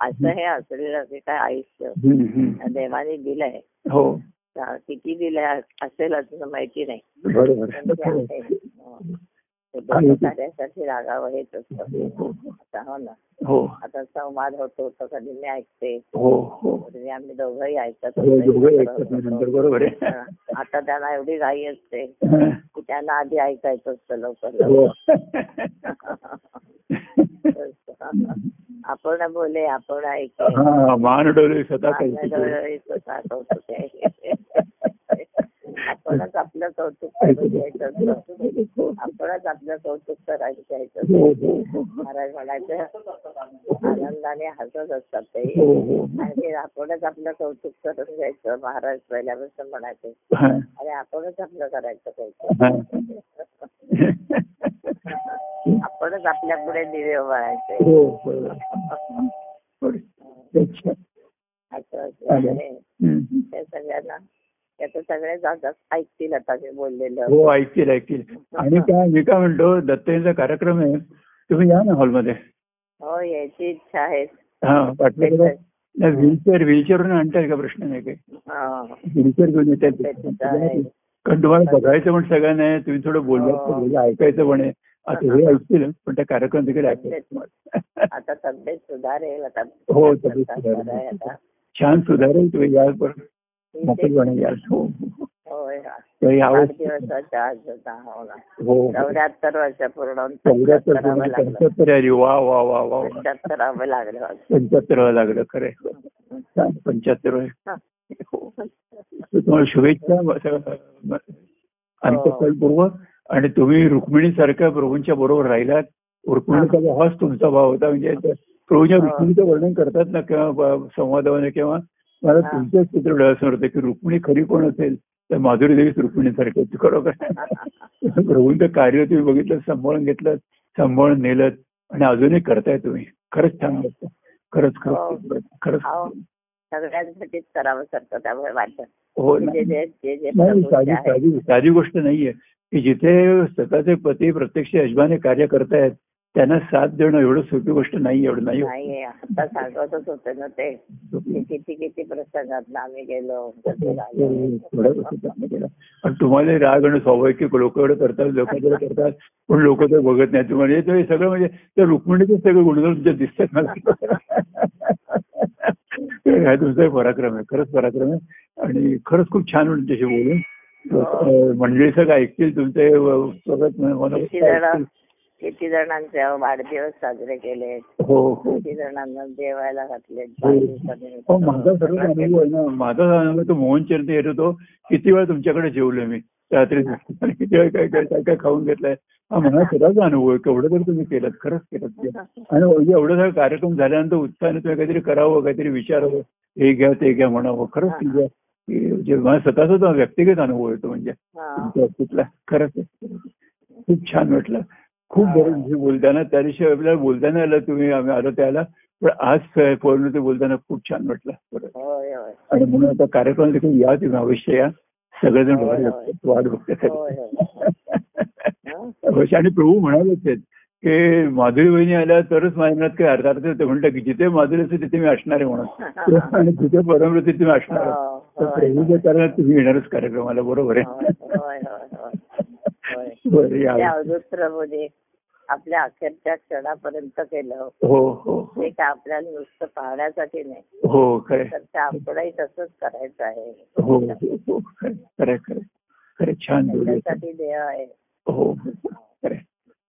असं हे असलेलं जे काय आयुष्य. देवाने दिलंय. हो. किती दिलंय असेल अजून माहिती नाही. बरोबर. ते. हं. ते दोन कार्यासाठी रागावं हेच असतं हो आता हो ना हो आता संवाद होतो तर कधी मी ऐकते हो हो कधी आम्ही दोघंही ऐकत हो, बरोबर हं. आता त्यांना एवढी घाई असते हा. की त्यांना आधी ऐकायचं असतं लवकर हो. आपण बोले आपण ऐके हा मान डोले स्वतः काही आपणच आपलं कौतुक करून घ्यायचं. आपणच आपलं कौतुक करायचं घ्यायचं हो. हो हो महाराज म्हणायचं आनंदाने हसत असतात ते आणि आपणच आपलं कौतुक करून घ्यायचं महाराज पहिल्यापासून म्हणायचे. अरे आपणच आपलं करायचं कौतुक हा. आपणच आपल्या पुढे दिवे. अच्छा. असं असं. त्या सगळ्यांना त्याचं सगळे जातात ऐकतील आता मी बोललेलं. हो ऐकतील ऐकतील. आणि काय मी काय म्हणतो दत्ताईचा कार्यक्रम आहे. तुम्ही या ना हॉलमध्ये. हो यायची इच्छा आहे. हा वाटलं व्हीलचेअर व्हीलचेअरवरून आणताय का प्रश्न नाही काही? हा. व्हीलचेअर घेऊन. येतात कारण तुम्हाला बघायचं पण सगळं नाही तुम्ही थोडं बोललात तर हो. ऐकायचं पण आहे. आता हे ऐकतील पण त्या कार्यक्रम देखील ऐकायचं आता तब्येत सुधारेल आता हो, तब्येत सुधारेल. छान सुधारेल तुम्ही याल पण. हो हा. हो हो चौऱ्याहत्तर वर्ष पूर्ण लागलं पंच्याहत्तर वा वा वा वा वा. पंच्याहत्तरावं लागलं आज. पंच्याहत्तर लागलं. हा. हो. तुम्हाला शुभेच्छा अंतकलपूर्वक आणि तुम्ही रुक्मिणी सारख्या प्रभूंच्या बरोबर राहिलात रुक्मिणीचा भावच तुमचा भाव होता म्हणजे प्रभूच्या हा. रुक्मिणीचं वर्णन करतात ना किंवा संवादामध्ये किंवा मला. तुमच्याच चित्र डोळ्यासमोर होतं की रुक्मिणी खरी कोण असेल तर माधुरी देवीच रुक्मिणी सारखी होती खरोखर प्रभूंचं कार्य तुम्ही बघितलं सांभाळून घेतलं सांभाळून नेलं आणि अजूनही करताय तुम्ही खरंच छान वाटतं खरंच हो. खरंच खरंच हो. सगळ्यांसाठीच करावं त्यामुळे वाटत हो जे ना. जे जे जे नाही प्रभूचे साधी आहे. साधी साधी गोष्ट नाहीये की जिथे स्वतःचे पती प्रत्यक्ष यजमाने कार्य करतायत त्यांना साथ देणं एवढं सोपी गोष्ट नाही एवढं नाही नाही आता सांगतच होते ना ते. किती किती प्रसंगात आम्ही गेलो. पण तुम्हाला राग आणि स्वाभाविक लोक एवढं करतात लोक करतात पण लोक ते बघत नाही तुम्हाला ते सगळं म्हणजे त्या रुक्मिणीचे सगळे गुणधर्म तुमच्या दिसतात मला हा तुमचा पराक्रम आहे. खरंच पराक्रम आहे. आणि खरंच खूप छान तुमच्याशी बोलून. मंडळी सगळं ऐकतील तुमचे किती जणांचे वाढदिवस साजरे केले. हो हो. किती जणांना जेवायला घातले हो माझा सर्व अनुभव आहे ना. माझा अनुभव तो मोहन चरते येत होतो. किती वेळा तुमच्याकडे जेवलो मी? रात्री किती वेळ काय काय काय काय खाऊन घेतलाय? हा मला स्वतःचा अनुभव आहे. केवढं तरी तुम्ही केलं खरंच केलं आणि म्हणजे एवढं सगळं कार्यक्रम झाल्यानंतर उत्साहाने तुम्ही काहीतरी करावं काहीतरी विचारावं. हे घ्या ते घ्या म्हणावं. खरंच तुमच्या की जे मला स्वतःचा व्यक्तिगत अनुभव येतो म्हणजे. हा. तुमच्या बाबतीतला. खरंच. खूप छान वाटलं. खूप बरं तुमची बोलताना त्या दिवशी आपल्याला बोलताना आलं तुम्ही आम्ही आलो त्याला. पण आज फोनवरती बोलताना खूप छान वाटलं. आणि म्हणून आता कार्यक्रम देखील या तुम्ही अवश्य या. सगळेजण वाट. बघतात? अवश्य. आणि प्रभू म्हणालेच आहेत की माधुरी बहिणी आल्या तरच माझ्या मनात काही अर्थ अर्थ ते म्हणतात की जिथे माधुरी असते तिथे मी असणार आहे म्हणून. आणि जिथे परमृती तिथे मी असणार आहे. हो, तर प्रभूच्या कारणात तुम्ही येणारच कार्यक्रमाला बरोबर आहे होय, होय, होय. होय. बरं ते या अवधूत प्रभूने आपल्या अखेरच्या क्षणापर्यंत केलं. हो हो ते काय आपल्याला नुसतं पाहण्यासाठी नाही. हो तर ते आपणही तसंच करायचं आहे. हो हो हो खरं खरं छान देह आहे. हो हो खरं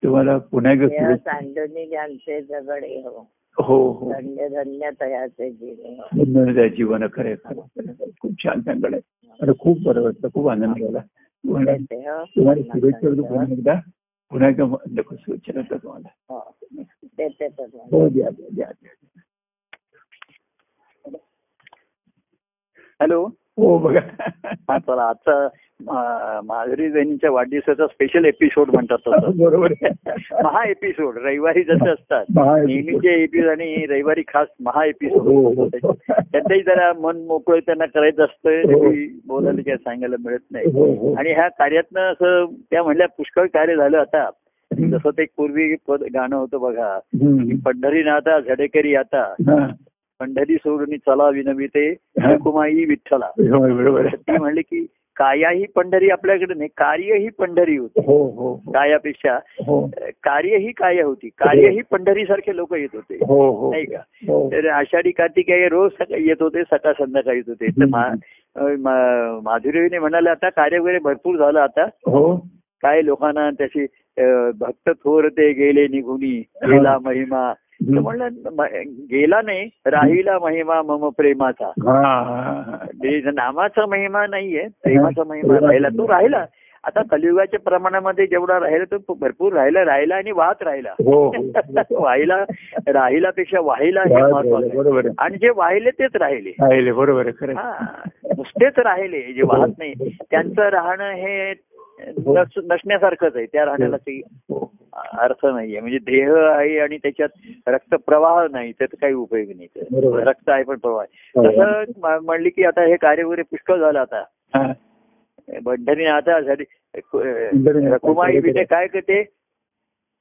तुम्हाला पुन्हा एकदा शुभेच्छा. सांडूनी ज्यांचे जगडे हो हो. हो धन्य धन्य तयाचे जीवे हो धन्यवाद आहे जीवन खरं. खूप छान सांगड आहे आणि खूप बरं वाटलं खूप आनंद झाला. तुम्हाला एकदा. पुन्हा एकदा देतो तुम्हाला. हो हो द्या द्या. हॅलो. हो बघा. चला आजचा माधुरी बहिणीच्या वाढदिवसाचा स्पेशल एपिसोड म्हणतात बरोबर. महा एपिसोड रविवारी जसे असतात. नेहमीचे एपिसोड आणि रविवारी खास महा हो, एपिसोड हो. त्यातही जरा मन मोकळं त्यांना करायचं असतं हो. बोलायला काही सांगायला मिळत नाही हो हो आणि ह्या कार्यातनं असं त्या म्हणल्या पुष्कळ कार्य झालं आता जसं ते एक पूर्वी पद गाणं होतं बघा हम्म. पंढरीनाथा झडेकरी आता हा. पंढरी सोडून चला विनविते कुमाई विठ्ठला हो. ती म्हणली की कायाही पंढरी आपल्याकडे नाही कार्यही पंढरी होती. हो हो हो. कायापेक्षा हो. अं, कार्यही काय होती. कार्यही पंढरी सारखे लोक येत होते. हो हो. नाही का? हो. तर आषाढी कार्तिकेय रोज सकाळी येत होते सकाळ संध्याकाळी येत होते. तर माधुरीने म्हणाले आता कार्य वगैरे भरपूर झालं आता. हो. काय लोकांना त्याची भक्त थोर ते गेले निघुनी गेला महिमा. म्हणलं गेला नाही राहिला महिमा मम प्रेमाचा. हा, हा, हा. नामाचा महिमा नाहीये प्रेमाचा महिमा राहिला तो राहिला. आता कलियुगाच्या प्रमाणामध्ये जेवढा राहिला तो भरपूर राहिला राहिला आणि वाहत राहिला. हो हो वाहिला राहिलापेक्षा वाहिला हे महत्वाचं आणि जे वाहिले तेच राहिले. राहिले बरोबर. हा नुसतेच राहिले जे वाहत नाही. त्यांचं राहणं हे नसण्यासारखंच आहे. त्या राहण्याला काही हो. अर्थ नाहीये. म्हणजे देह आहे आणि त्याच्यात रक्तप्रवाह नाही त्यात काही उपयोग नाही. रक्त आहे पण प्रवाह आहे. तसं म्हणली की आता हे कार्य वगैरे पुष्कळ झालं आता. हा. पंढरी आता झाली पंढरीनाथ. कुमाई विटे काय करते?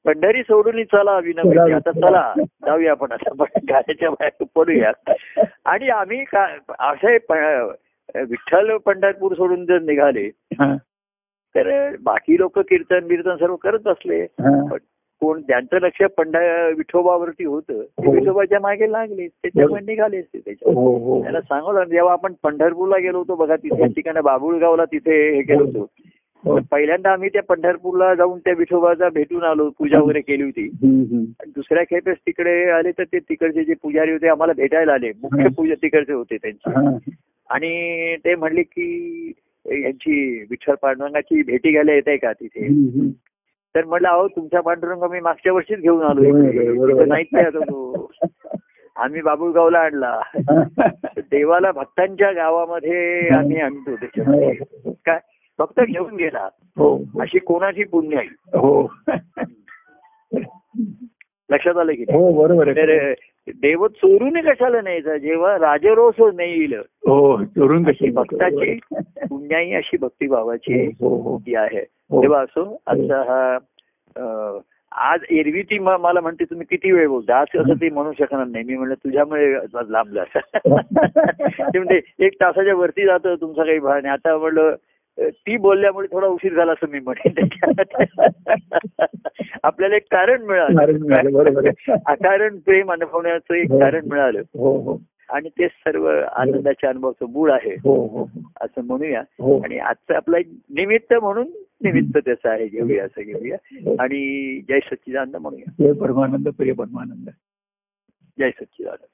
पंढरी सोडून चला विनम्र आता चला जाऊया आपण आता. पण गाण्याच्या बाहेर पडूया. आणि आम्ही का असे विठ्ठल पंढरपूर सोडून जर निघाले हा. तर बाकी लोक कीर्तन बिर्तन सर्व करत असले हा. पण कोण त्यांचं लक्ष पंढ विठोबावरती होतं ते हो. विठोबाच्या मागे लागले. त्याच्यामुळे निघाले असते त्याच्या हो हो. त्यांना सांगलं जेव्हा आपण पंढरपूरला गेलो होतो बघा तिथे ठिकाणी बाबुळगावला तिथे हे केलं होतो. हो. पहिल्यांदा आम्ही त्या पंढरपूरला जाऊन त्या विठोबाचा भेटून आलो पूजा वगैरे केली होती. दुसऱ्या खेपेस तिकडे आले तर ते तिकडचे जे पुजारी होते आम्हाला भेटायला आले. मुख्य हं. पूजा तिकडचे होते त्यांचे. हा. आणि ते म्हणले की यांची विठ्ठल पांडुरंगाची भेटी घ्यायला येत आहे का तिथे. तर म्हटलं अहो तुमचा पांडुरंग मी मागच्या वर्षीच घेऊन आलो नाहीच काय आता तो. आम्ही बाबुळगावला आणला. देवाला भक्तांच्या गावामध्ये आम्ही आणतो त्याच्यामध्ये. काय? फक्त घेऊन गेला. हो अशी कोणाची पुण्य आहे? हो. लक्षात आलं की हो आहे देव चोरून कशाला न्यायचा? जेव्हा राजरोस नाही येईल हो चोरून कशी भक्ताची पुण्याई अशी भक्तिभावाची हो हो ती आहे. हो. तेव्हा असो आजचा हा आज एरवी ती मला म्हणते तुम्ही किती वेळ बोलता? आज असं ती म्हणू शकणार नाही. मी म्हणलं तुझ्यामुळे लांबला ते म्हणते एक तासाच्या वरती जातं तुमचा काही भान नाही. आता म्हणलं ती बोलल्यामुळे थोडा उशीर झाला असं मी म्हणेन. आपल्याला एक कारण मिळालं, अकारण प्रेम अनुभवण्याचं एक हो. कारण मिळालं. हो हो. आणि ते सर्व आनंदाच्या अनुभवाचं मूळ आहे. हो हो असं म्हणूया. हो. आणि आजचं आपलं एक निमित्त म्हणून निमित्त त्याचं आहे घेऊया असं घेऊया. हो. आणि जय सच्चिदानंद म्हणूया. प्रिय परमानंद प्रिय परमानंद. जय सच्चिदानंद.